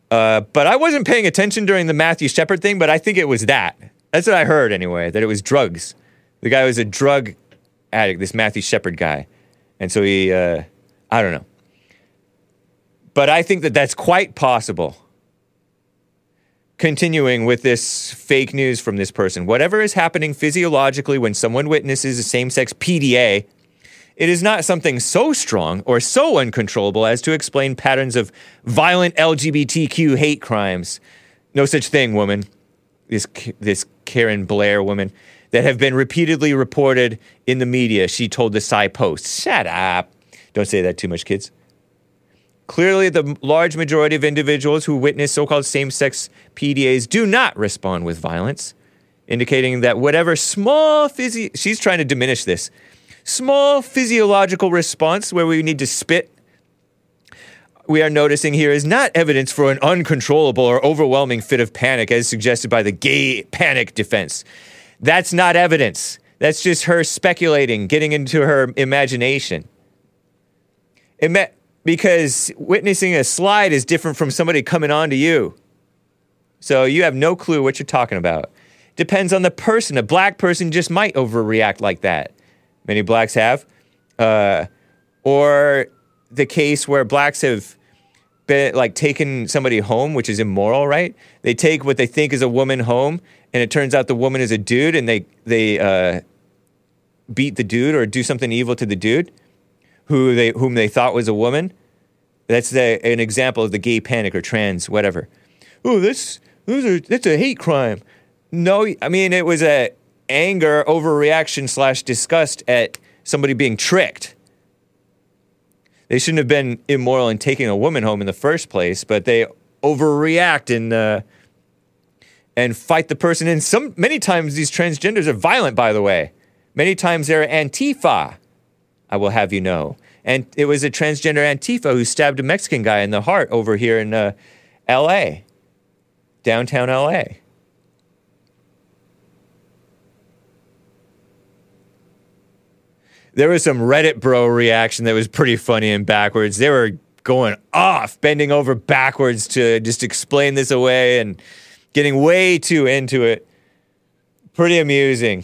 Uh, but I wasn't paying attention during the Matthew Shepard thing, but I think it was that. That's what I heard anyway, that it was drugs. The guy was a drug addict, this Matthew Shepard guy. And so he, uh, I don't know. But I think that that's quite possible. Continuing with this fake news from this person. Whatever is happening physiologically when someone witnesses a same sex PDA, it is not something so strong or so uncontrollable as to explain patterns of violent LGBTQ hate crimes. No such thing, woman. This, this Karen Blair woman that have been repeatedly reported in the media, she told the PsyPost. Shut up. Don't say that too much, kids. Clearly, the large majority of individuals who witness so called same sex PDAs do not respond with violence, indicating that whatever small physio, she's trying to diminish this, small physiological response where we need to spit, we are noticing here is not evidence for an uncontrollable or overwhelming fit of panic as suggested by the gay panic defense. That's not evidence. That's just her speculating, getting into her imagination. Ima- because witnessing a slide is different from somebody coming on to you. So you have no clue what you're talking about. Depends on the person. A black person just might overreact like that. Many blacks have. Uh, or the case where blacks have been like taken somebody home, which is immoral, right? They take what they think is a woman home, and it turns out the woman is a dude, and they they uh, beat the dude or do something evil to the dude who they whom they thought was a woman. That's the, an example of the gay panic or trans whatever. Oh, this those are that's a hate crime. No, I mean it was a anger, overreaction slash disgust at somebody being tricked. They shouldn't have been immoral in taking a woman home in the first place, but they overreact and uh, and fight the person. And some many times these transgenders are violent. By the way, many times they're Antifa. I will have you know. And it was a transgender Antifa who stabbed a Mexican guy in the heart over here in uh, L.A., downtown L.A. there was some Reddit bro reaction that was pretty funny and backwards. They were going off, bending over backwards to just explain this away and getting way too into it. Pretty amusing.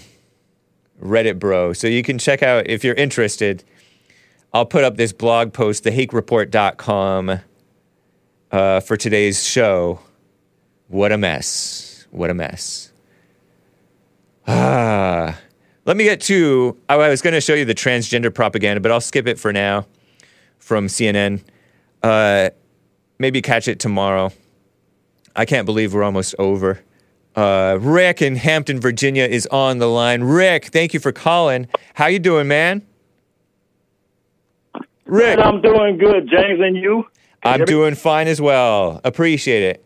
Reddit bro. So you can check out if you're interested. I'll put up this blog post, thehakereport.com, uh, for today's show. What a mess. What a mess. Ah. Let me get to. I was going to show you the transgender propaganda, but I'll skip it for now from CNN. Uh, maybe catch it tomorrow. I can't believe we're almost over. Uh, Rick in Hampton, Virginia is on the line. Rick, thank you for calling. How you doing, man? Rick, I'm doing good, James, and you? I'm doing fine as well. Appreciate it.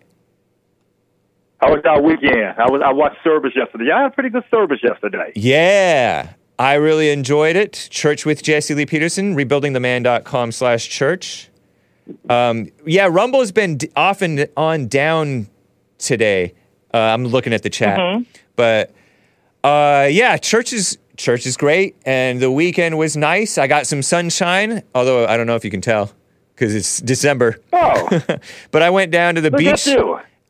How was our weekend? I was I watched service yesterday. I had a pretty good service yesterday. Yeah. I really enjoyed it. Church with Jesse Lee Peterson, rebuildingtheman.com slash church. Um, yeah, Rumble has been d- off and on down today. Uh, I'm looking at the chat. Mhm. But uh, yeah, church is, church is great. And the weekend was nice. I got some sunshine, although I don't know if you can tell because it's December. Oh. (laughs) but I went down to the Look beach.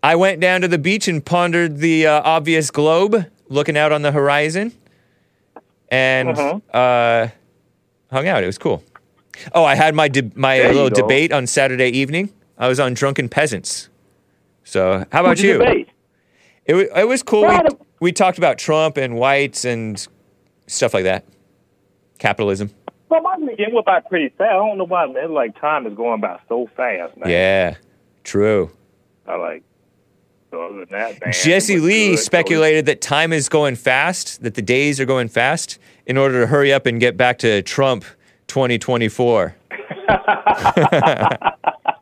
I went down to the beach and pondered the uh, obvious globe, looking out on the horizon, and Mhm. uh, hung out. It was cool. Oh, I had my de- my There little debate on Saturday evening. I was on Drunken Peasants. So, how about you? debate? It was it was cool. We, we talked about Trump and whites and stuff like that. Capitalism. Well, my weekend went by pretty fast. I don't know why, man. Like time is going by so fast, man. Yeah, true. I like. So other than that, man, Jesse Lee good. Speculated that time is going fast, that the days are going fast, in order to hurry up and get back to Trump 2024. (laughs) hey,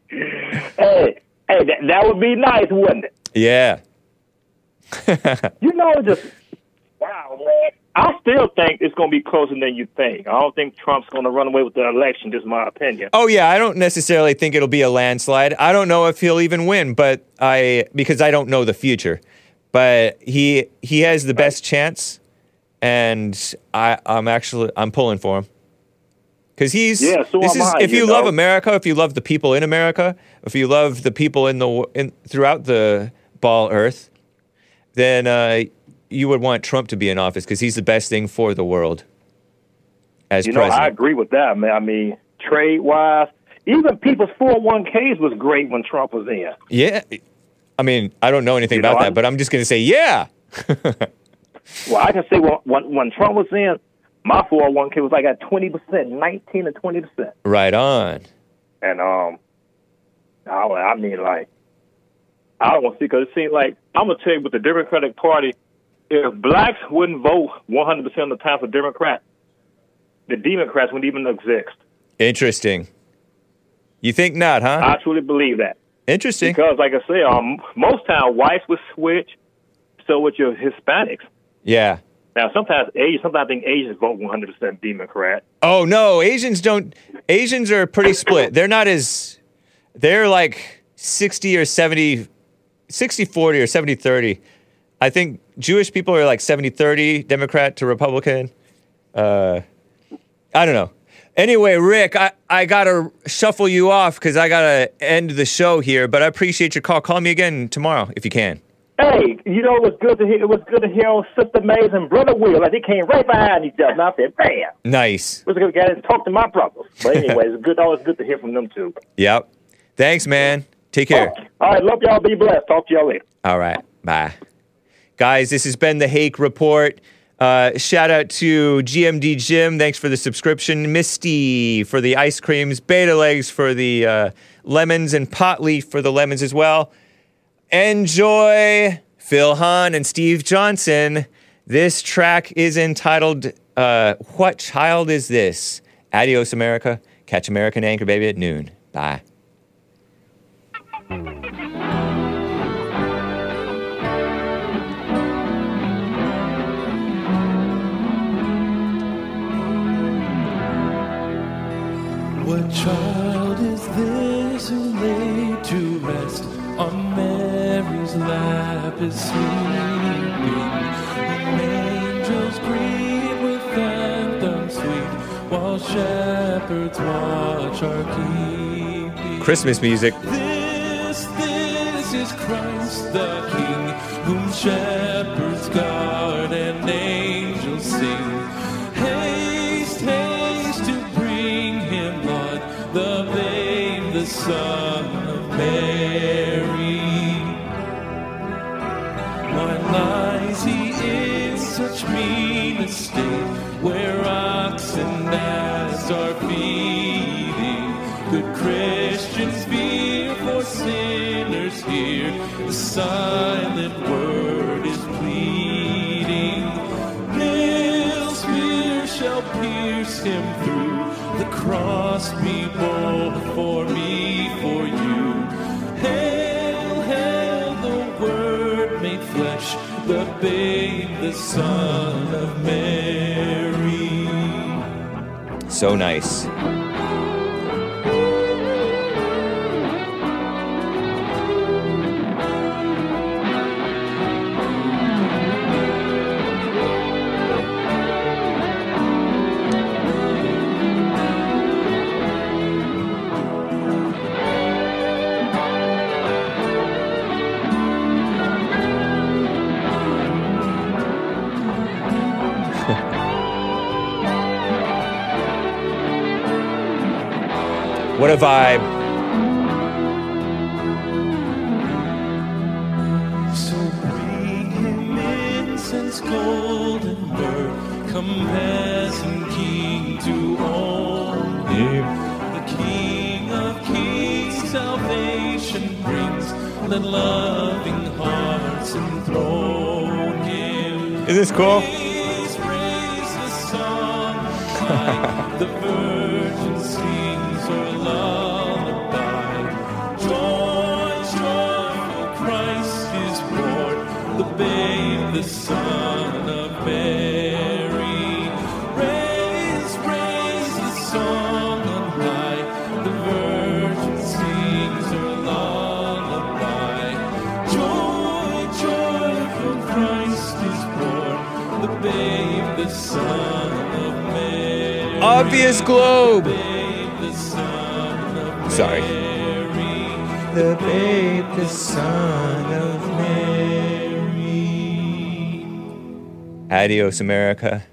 hey, that, that would be nice, wouldn't it? Yeah. (laughs) You know, just wow, man. I still think it's going to be closer than you think. I don't think Trump's going to run away with the election. Just my opinion. Oh yeah, I don't necessarily think it'll be a landslide. I don't know if he'll even win, but I because I don't know the future. But he he has the best chance, and I I'm actually I'm pulling for him because he's Yeah, so this am is I, if you love. America, if you love the people in America, if you love the people in the in throughout the ball earth, then uh, you would want Trump to be in office because he's the best thing for the world as you know, president. I agree with that, man. I mean, trade wise, even people's 401ks was great when Trump was in. Yeah. I mean, I don't know anything You know, about that, I'm- but I'm just going to say, yeah. (laughs) Well, I can say when when, when Trump was in, my 401k was like at 20 percent, 19 to 20 percent, Right on. and um, I, I mean like, I don't want to see because it seems like I'm gonna tell you with the Democratic Party, if blacks wouldn't vote 100 percent of the time for Democrats, the Democrats wouldn't even exist. Interesting. You think not, huh? I truly believe that. Interesting. Because, like I say, um, most time whites would switch, so would your Hispanics. Yeah. Now, sometimes Asians, sometimes I think Asians vote 100% Democrat. Oh no, Asians don't. Asians are pretty split. They're not as. They're like 60 or 70, 60 40 or 70 30. I think Jewish people are like 70 30 Democrat to Republican. Uh, I don't know. Anyway, Rick, I, I got to shuffle you off because I got to end the show here, but I appreciate your call. Call me again tomorrow if you can. Hey, you know, it was good to hear. It was good to hear on Sister Maze and Brother Will. Like they came right behind each other. And I said, "Bam!" Nice. It was good guy to get and talk to my brothers. But anyway, it's (laughs) good. Always good to hear from them too. Yep. Thanks, man. Take care. All right, love y'all. Be blessed. Talk to y'all later. All right. Bye. Guys, this has been the Hake Report. Uh, shout out to GMD Jim. Thanks for the subscription. Misty for the ice creams. Beta Legs for the uh, lemons. And Pot Leaf for the lemons as well. Enjoy Phil Hahn and Steve Johnson. This track is entitled uh, What Child Is This? Adios, America. Catch American Anchor Baby at noon. Bye. What child is this who laid to rest on Mary's lap is sleeping? And angels greet with anthems sweet, while shepherds watch our keeping. Christmas music. This, is Christ the King, whom shepherds guard and angels sing. Haste, haste to bring him, Lord, the babe, the Son of Mary. Why lies he in such mean estate, where oxen and ass are feeding? Good the silent word is pleading. Nail spear shall pierce him through, the cross for me, for you. Hail, hail, the word made flesh, the babe, the son of Mary. So nice. Hearts enthrone him. Isn't this cool? (laughs) (laughs) the Son of Mary. Praise, praise the song on high. The virgin sings her lullaby. Joy, joy, for Christ is born, the babe, the Son of Mary. Obvious globe. Sorry. The babe, the son Adios, America.